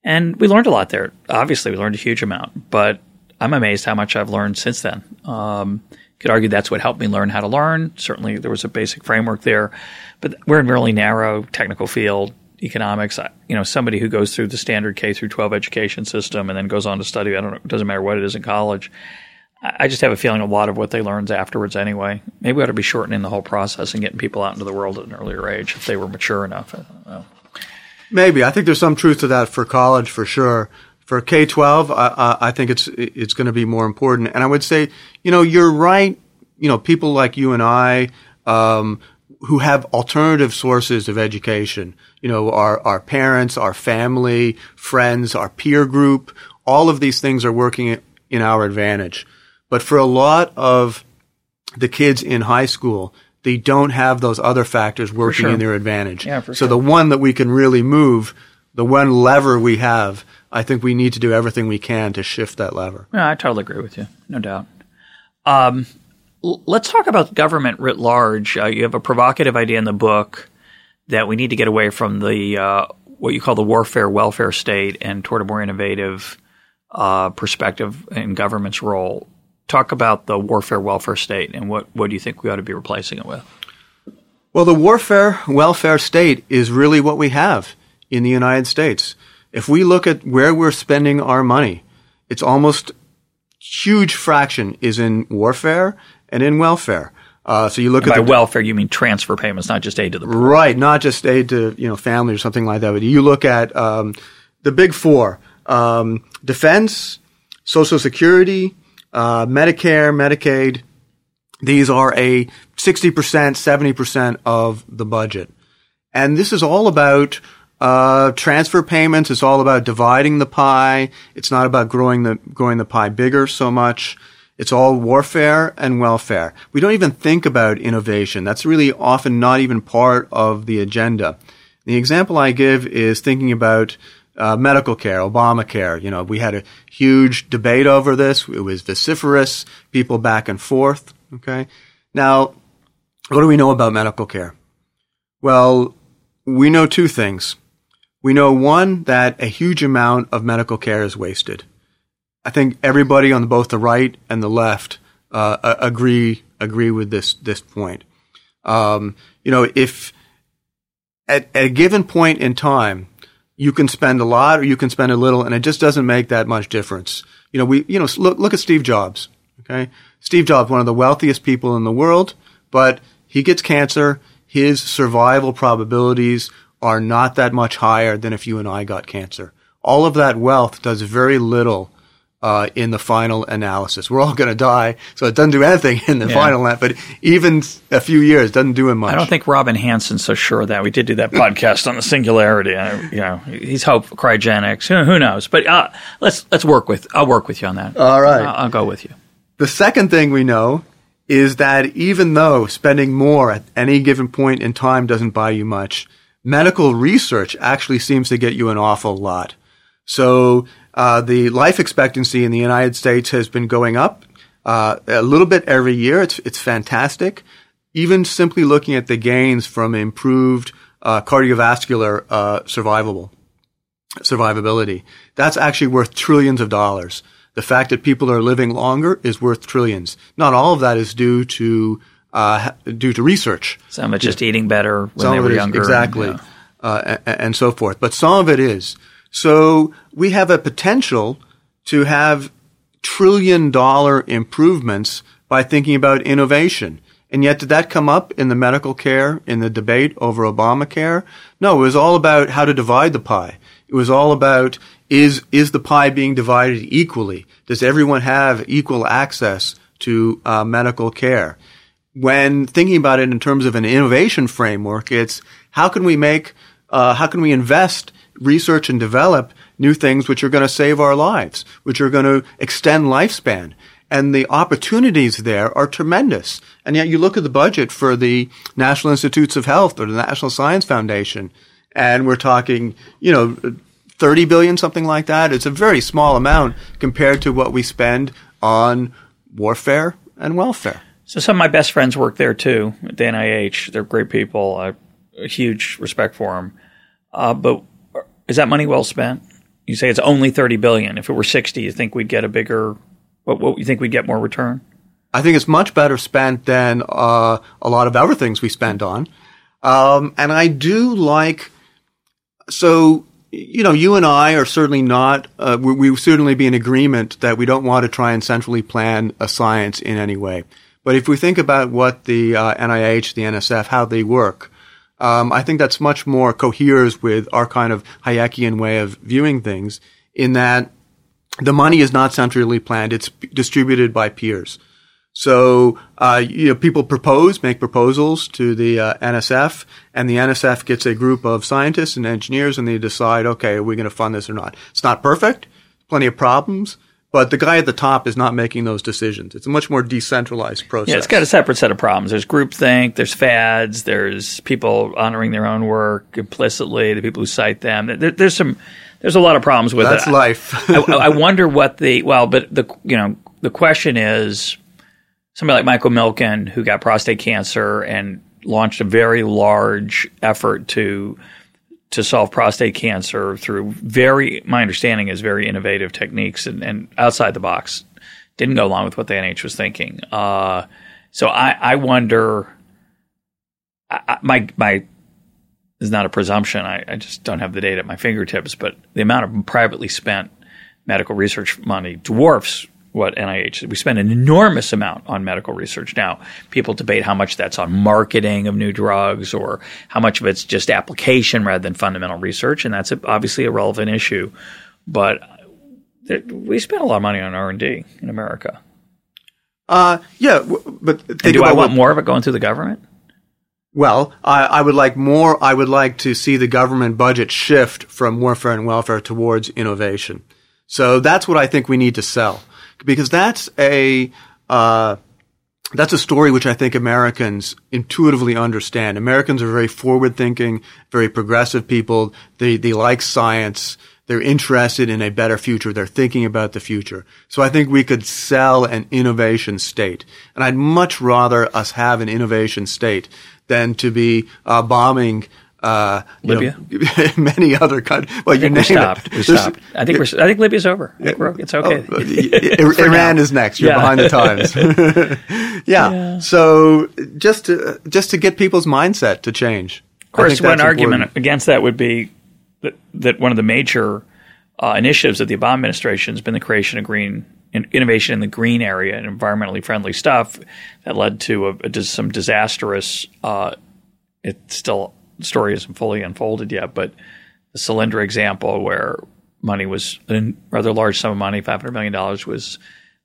And we learned a lot there. Obviously, we learned a huge amount, but I'm amazed how much I've learned since then. Um, could argue that's what helped me learn how to learn. Certainly, there was a basic framework there, but we're in a really narrow technical field. economics. I, you know, somebody who goes through the standard K through 12 education system and then goes on to study. I don't know. It doesn't matter what it is in college. I just have a feeling a lot of what they learns afterwards anyway. Maybe we ought to be shortening the whole process and getting people out into the world at an earlier age if they were mature enough. Maybe I think there's some truth to that for college for sure. For K twelve, I, I think it's it's going to be more important. And I would say, you know, you're right. You know, people like you and I, um, who have alternative sources of education. You know, our our parents, our family, friends, our peer group. All of these things are working in our advantage. But for a lot of the kids in high school, they don't have those other factors working sure. in their advantage. Yeah, for so sure. the one that we can really move, the one lever we have, I think we need to do everything we can to shift that lever. Yeah, I totally agree with you, no doubt. Um, l- let's talk about government writ large. Uh, you have a provocative idea in the book that we need to get away from the uh, what you call the warfare welfare state and toward a more innovative uh, perspective in government's role. Talk about the warfare welfare state and what, what do you think we ought to be replacing it with? Well, the warfare welfare state is really what we have in the United States. If we look at where we're spending our money, it's almost huge fraction is in warfare and in welfare. Uh, so you look By at the, welfare, you mean transfer payments, not just aid to the poor. right, not just aid to you know family or something like that, but you look at um, the big four: um, defense, Social Security, uh, Medicare, Medicaid. These are a 60%, 70% of the budget. And this is all about uh, transfer payments. It's all about dividing the pie. It's not about growing the growing the pie bigger so much. It's all warfare and welfare. We don't even think about innovation. That's really often not even part of the agenda. The example I give is thinking about uh, medical care, Obamacare. You know, we had a huge debate over this. It was vociferous, people back and forth. Okay. Now, what do we know about medical care? Well, we know two things. We know one, that a huge amount of medical care is wasted. I think everybody on both the right and the left uh, agree agree with this this point. Um, you know, if at, at a given point in time, you can spend a lot or you can spend a little, and it just doesn't make that much difference. You know, we you know look look at Steve Jobs. Okay, Steve Jobs, one of the wealthiest people in the world, but he gets cancer. His survival probabilities are not that much higher than if you and I got cancer. All of that wealth does very little uh, in the final analysis. We're all going to die, so it doesn't do anything in the Yeah. final. But even a few years doesn't do him much. I don't think Robin Hanson's so sure of that. We did do that podcast on the singularity. I, you know, he's hope cryogenics. Who, who knows? But uh, let's let's work with. I'll work with you on that. All right. I'll, I'll go with you. The second thing we know is that even though spending more at any given point in time doesn't buy you much, medical research actually seems to get you an awful lot. So uh, the life expectancy in the United States has been going up uh, a little bit every year. It's it's fantastic. Even simply looking at the gains from improved uh, cardiovascular uh, survivable survivability, that's actually worth trillions of dollars. The fact that people are living longer is worth trillions. Not all of that is due to uh, due to research. Some of it's just eating better when Some they were is younger. exactly, Yeah. uh, and, and so forth. But some of it is. So we have a potential to have trillion dollar improvements by thinking about innovation. And yet, did that come up in the medical care in the debate over Obamacare? No, it was all about how to divide the pie. It was all about is is the pie being divided equally? Does everyone have equal access to uh, medical care? When thinking about it in terms of an innovation framework, it's how can we make, uh, how can we invest, research, and develop new things which are going to save our lives, which are going to extend lifespan. And the opportunities there are tremendous. And yet you look at the budget for the National Institutes of Health or the National Science Foundation, and we're talking, you know, 30 billion, something like that. It's a very small amount compared to what we spend on warfare and welfare. So some of my best friends work there too at the NIH. They're great people. A huge respect for them. Uh, but is that money well spent? You say it's only thirty billion. If it were sixty, you think we'd get a bigger? What, what you think we'd get more return? I think it's much better spent than uh, a lot of other things we spend on. Um, and I do like so you know, you and I are certainly not. Uh, we, we certainly be in agreement that we don't want to try and centrally plan a science in any way. But if we think about what the uh, NIH, the NSF, how they work, um, I think that's much more coheres with our kind of Hayekian way of viewing things. In that the money is not centrally planned; it's distributed by peers. So, uh, you know, people propose, make proposals to the uh, NSF, and the NSF gets a group of scientists and engineers, and they decide, okay, are we going to fund this or not? It's not perfect, plenty of problems, but the guy at the top is not making those decisions. It's a much more decentralized process. Yeah, it's got a separate set of problems. There's groupthink, there's fads, there's people honoring their own work implicitly, the people who cite them. There, there's some, there's a lot of problems with That's it. life. I, I wonder what the well, but the you know the question is somebody like Michael Milken, who got prostate cancer and launched a very large effort to to solve prostate cancer through very, my understanding is very innovative techniques and, and outside the box. Didn't go along with what the NIH was thinking. Uh, so I, I wonder. I, my my is not a presumption. I, I just don't have the data at my fingertips, but the amount of privately spent medical research money dwarfs what NIH. We spend an enormous amount on medical research now. People debate how much that's on marketing of new drugs or how much of it's just application rather than fundamental research, and that's obviously a relevant issue. But we spend a lot of money on R and D in America. Uh, yeah, but do I want what, more of it going through the government? Well, I, I, would like more. I would like to see the government budget shift from warfare and welfare towards innovation. So that's what I think we need to sell because that's a uh, that's a story which I think Americans intuitively understand. Americans are very forward thinking, very progressive people. They they like science. They're interested in a better future. They're thinking about the future. So I think we could sell an innovation state. And I'd much rather us have an innovation state than to be uh, bombing uh, Libya, know, many other countries. Well, you we stopped. We stopped. I think we're. I think Libya's over. it's okay. Oh, Iran is next. You're yeah. behind the times. yeah. yeah. So just to just to get people's mindset to change. Of course, one argument important. against that would be that, that one of the major uh, initiatives of the Obama administration has been the creation of green innovation in the green area and environmentally friendly stuff that led to a, a, some disastrous. Uh, it's still story isn't fully unfolded yet, but the Solyndra example where money was a rather large sum of money, $500 million, was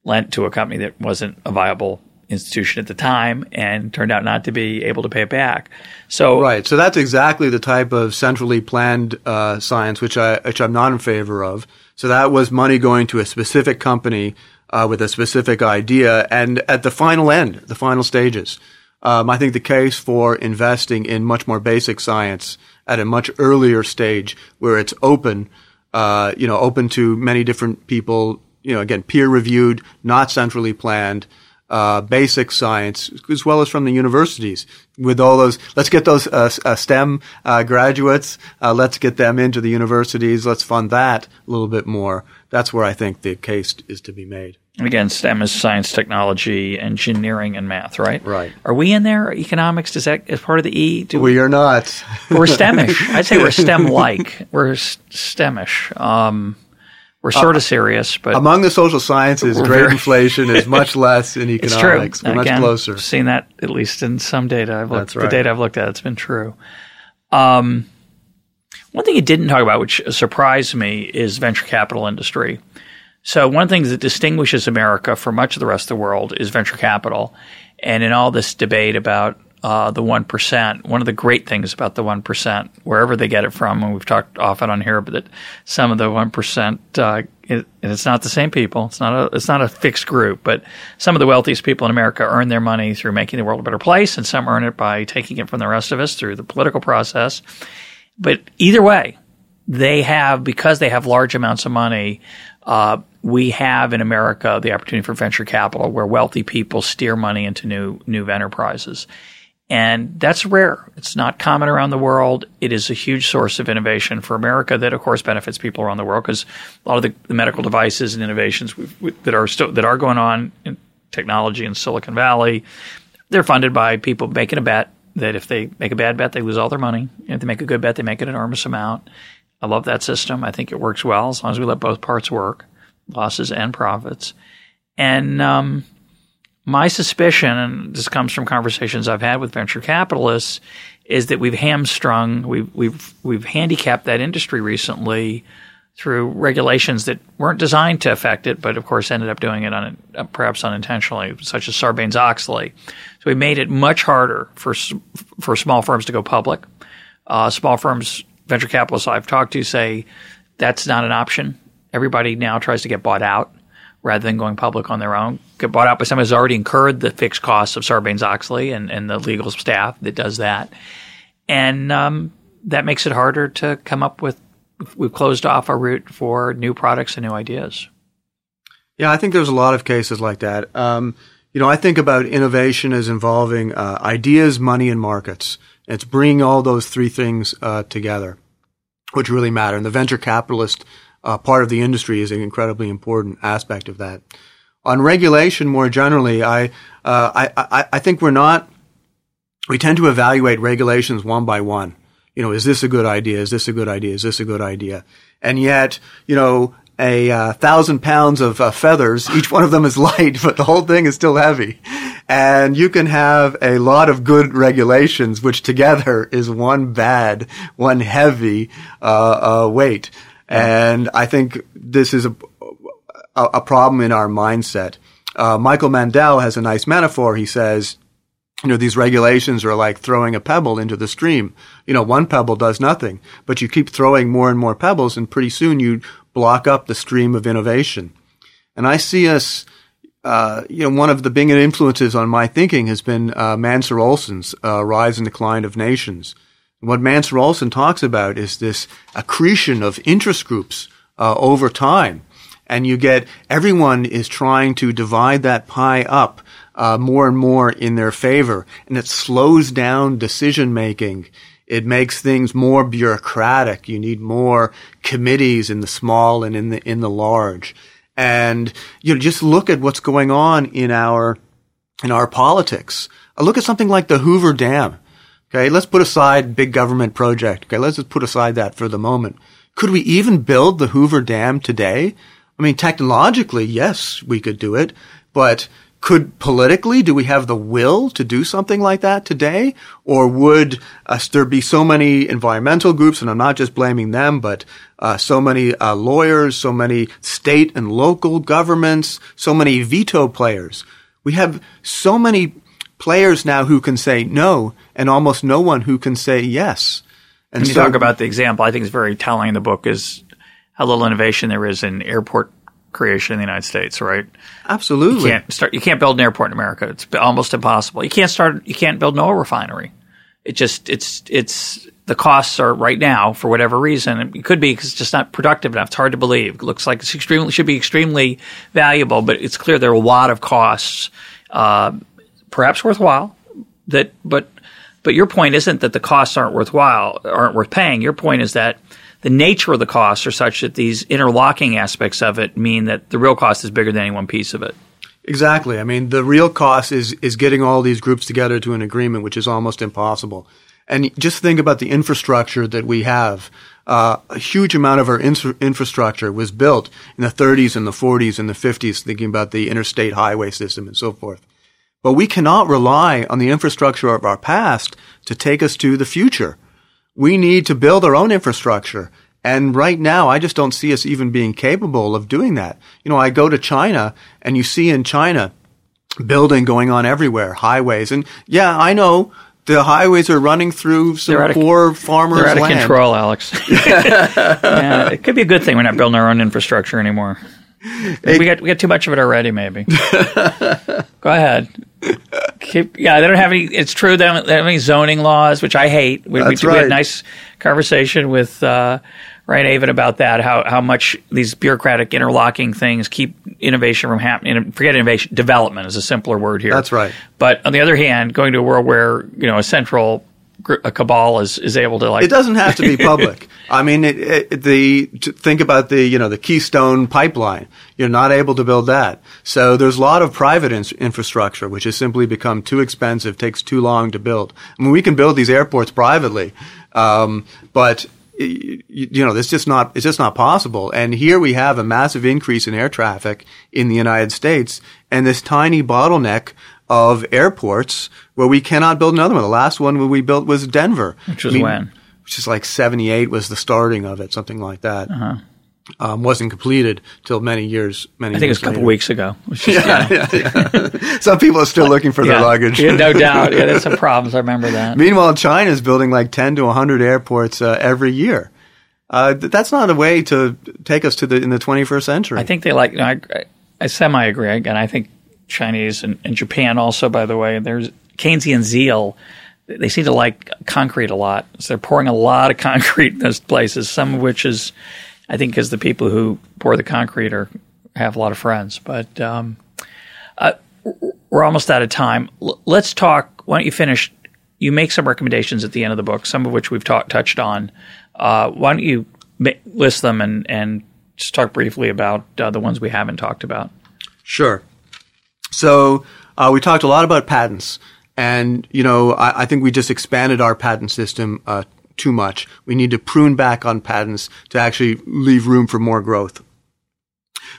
lent to a company that wasn't a viable institution at the time and turned out not to be able to pay it back. So right, so that's exactly the type of centrally planned uh, science which I which I'm not in favor of. So that was money going to a specific company uh, with a specific idea, and at the final end, the final stages, um, I think the case for investing in much more basic science at a much earlier stage where it's open, uh, you know, open to many different people, you know, again, peer reviewed, not centrally planned, uh, basic science, as well as from the universities. With all those, let's get those uh, uh STEM uh, graduates, uh, let's get them into the universities, let's fund that a little bit more. That's where I think the case is to be made. Again, STEM is science, technology, engineering, and math, right? Right. Are we in there? Economics is that as part of the E? Do we, we are not. we're STEMish. I'd say we're STEM-like. We're STEMish. Um, we're sort of uh, serious, but among the social sciences, grade inflation is much less in economics. It's true. We're Again, much closer. Seen that at least in some data. I've looked, That's right. The data I've looked at, it's been true. Um, one thing you didn't talk about, which surprised me, is venture capital industry. So one of the things that distinguishes America from much of the rest of the world is venture capital. And in all this debate about uh, the 1%, one of the great things about the 1%, wherever they get it from, and we've talked often on here, but that some of the 1%, uh, it, and it's not the same people. It's not a, it's not a fixed group, but some of the wealthiest people in America earn their money through making the world a better place, and some earn it by taking it from the rest of us through the political process. But either way, they have, because they have large amounts of money, uh, we have in America the opportunity for venture capital where wealthy people steer money into new new enterprises. And that's rare. It's not common around the world. It is a huge source of innovation for America that, of course, benefits people around the world because a lot of the, the medical devices and innovations we, that are still, that are going on in technology in Silicon Valley, they're funded by people making a bet that if they make a bad bet, they lose all their money. If they make a good bet, they make an enormous amount. I love that system. I think it works well as long as we let both parts work, losses and profits. And um, my suspicion, and this comes from conversations I've had with venture capitalists, is that we've hamstrung, we've we've we've handicapped that industry recently through regulations that weren't designed to affect it, but of course ended up doing it on perhaps unintentionally, such as Sarbanes Oxley. So we made it much harder for for small firms to go public. Uh, small firms, venture capitalists I've talked to say that's not an option. Everybody now tries to get bought out rather than going public on their own. Get bought out by someone who's already incurred the fixed costs of Sarbanes Oxley and, and the legal staff that does that. And um, that makes it harder to come up with we've closed off a route for new products and new ideas. Yeah, I think there's a lot of cases like that. Um, you know, I think about innovation as involving uh, ideas, money, and markets. It's bringing all those three things uh, together, which really matter. And the venture capitalist uh, part of the industry is an incredibly important aspect of that. On regulation, more generally, I, uh, I, I, I think we're not. We tend to evaluate regulations one by one you know, is this a good idea? Is this a good idea? Is this a good idea? And yet, you know, a uh, thousand pounds of uh, feathers, each one of them is light, but the whole thing is still heavy. And you can have a lot of good regulations, which together is one bad, one heavy uh, uh weight. And I think this is a, a, a problem in our mindset. Uh, Michael Mandel has a nice metaphor. He says, you know, these regulations are like throwing a pebble into the stream. You know, one pebble does nothing, but you keep throwing more and more pebbles and pretty soon you block up the stream of innovation. And I see us, uh, you know, one of the big influences on my thinking has been uh, Mancur Olson's uh, Rise and Decline of Nations. what Mancur Olson talks about is this accretion of interest groups uh, over time. And you get everyone is trying to divide that pie up uh, more and more in their favor, and it slows down decision making. It makes things more bureaucratic. You need more committees in the small and in the in the large. And you know, just look at what's going on in our in our politics. Look at something like the Hoover Dam. Okay, let's put aside big government project. Okay, let's just put aside that for the moment. Could we even build the Hoover Dam today? I mean, technologically, yes, we could do it, but could politically, do we have the will to do something like that today? Or would uh, there be so many environmental groups, and I'm not just blaming them, but uh, so many uh, lawyers, so many state and local governments, so many veto players. We have so many players now who can say no, and almost no one who can say yes. And when you so, talk about the example, I think is very telling in the book is how little innovation there is in airport creation in the United States, right? Absolutely. You can't start. You can't build an airport in America. It's almost impossible. You can't start. You can't build an oil refinery. It just it's it's the costs are right now for whatever reason. It could be because it's just not productive enough. It's hard to believe. It looks like it's extremely should be extremely valuable, but it's clear there are a lot of costs, uh, perhaps worthwhile. That but but your point isn't that the costs aren't worthwhile, aren't worth paying. Your point is that the nature of the costs are such that these interlocking aspects of it mean that the real cost is bigger than any one piece of it. Exactly. I mean, the real cost is is getting all these groups together to an agreement, which is almost impossible. And just think about the infrastructure that we have. Uh, a huge amount of our infrastructure was built in the 30s and the 40s and the 50s, thinking about the interstate highway system and so forth. But we cannot rely on the infrastructure of our past to take us to the future we need to build our own infrastructure. And right now, I just don't see us even being capable of doing that. You know, I go to China and you see in China building going on everywhere, highways. And yeah, I know the highways are running through some of, poor farmers' They're out land. of control, Alex. yeah, it could be a good thing we're not building our own infrastructure anymore. It, we got we got too much of it already. Maybe. Go ahead. Keep, yeah, they don't have any. It's true they don't, they don't have any zoning laws, which I hate. We, That's we, right. we had a nice conversation with uh, Ryan Avent about that. How how much these bureaucratic interlocking things keep innovation from happening. Forget innovation, development is a simpler word here. That's right. But on the other hand, going to a world where you know a central a cabal is, is able to like. It doesn't have to be public. I mean, it, it, the think about the you know the Keystone pipeline. You're not able to build that. So there's a lot of private in- infrastructure which has simply become too expensive, takes too long to build. I mean, we can build these airports privately, um, but you, you know, it's just not, it's just not possible. And here we have a massive increase in air traffic in the United States and this tiny bottleneck of airports where we cannot build another one. The last one we built was Denver. Which was I mean, when? Which is like 78 was the starting of it, something like that. Uh-huh. Um, wasn't completed till many years. Many. I think it was a couple later. weeks ago. Just, yeah, yeah, yeah. Some people are still looking for yeah, their luggage. yeah, no doubt. Yeah, there's some problems. I remember that. Meanwhile, China is building like 10 to 100 airports uh, every year. Uh, that's not a way to take us to the in the 21st century. I think they like. You know, I, I semi agree, and I think Chinese and, and Japan also. By the way, there's Keynesian zeal they seem to like concrete a lot. So they're pouring a lot of concrete in those places, some of which is, I think, because the people who pour the concrete are have a lot of friends. But um, uh, we're almost out of time. L- let's talk. Why don't you finish? You make some recommendations at the end of the book, some of which we've talk, touched on. Uh, why don't you ma- list them and, and just talk briefly about uh, the ones we haven't talked about? Sure. So uh, we talked a lot about patents. And, you know, I, I think we just expanded our patent system uh, too much. We need to prune back on patents to actually leave room for more growth.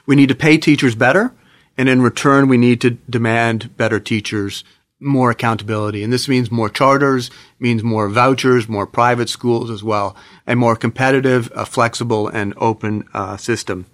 We need to pay teachers better, and in return, we need to demand better teachers, more accountability. And this means more charters, means more vouchers, more private schools as well, a more competitive, uh, flexible, and open uh, system.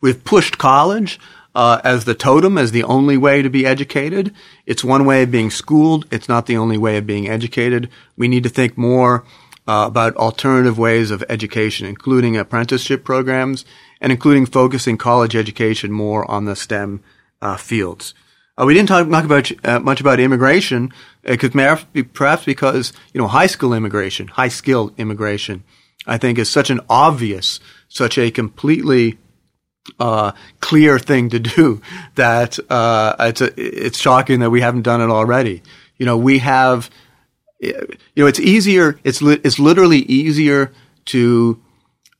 We've pushed college uh, as the totem, as the only way to be educated. It's one way of being schooled. It's not the only way of being educated. We need to think more uh, about alternative ways of education, including apprenticeship programs and including focusing college education more on the STEM uh, fields. Uh, we didn't talk much about, uh, much about immigration because uh, perhaps because you know high school immigration, high skilled immigration, I think is such an obvious, such a completely uh, clear thing to do that uh, it's a, it's shocking that we haven't done it already. You know, we have, you know, it's easier. It's li- it's literally easier to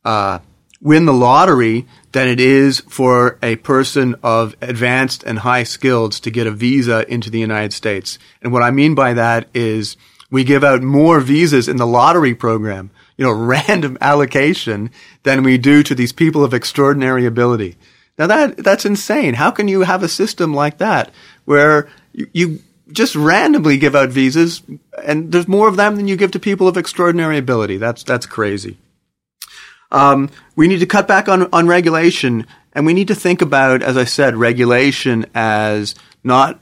uh, win the lottery than it is for a person of advanced and high skills to get a visa into the United States. And what I mean by that is we give out more visas in the lottery program you know, random allocation than we do to these people of extraordinary ability. Now that, that's insane. How can you have a system like that where you, you just randomly give out visas and there's more of them than you give to people of extraordinary ability? That's, that's crazy. Um, we need to cut back on, on regulation and we need to think about, as I said, regulation as not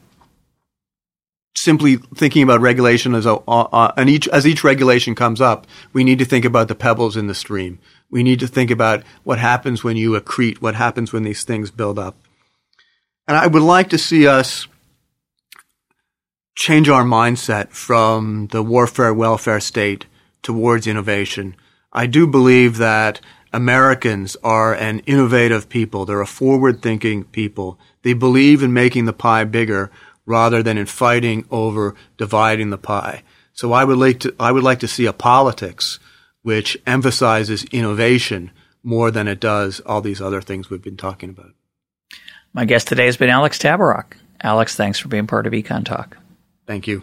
simply thinking about regulation as a, uh, and each as each regulation comes up, we need to think about the pebbles in the stream. We need to think about what happens when you accrete, what happens when these things build up. And I would like to see us change our mindset from the warfare welfare state towards innovation. I do believe that Americans are an innovative people. They're a forward thinking people. They believe in making the pie bigger rather than in fighting over dividing the pie. So I would like to, I would like to see a politics which emphasizes innovation more than it does all these other things we've been talking about. My guest today has been Alex Tabarrok. Alex, thanks for being part of Econ Talk. Thank you.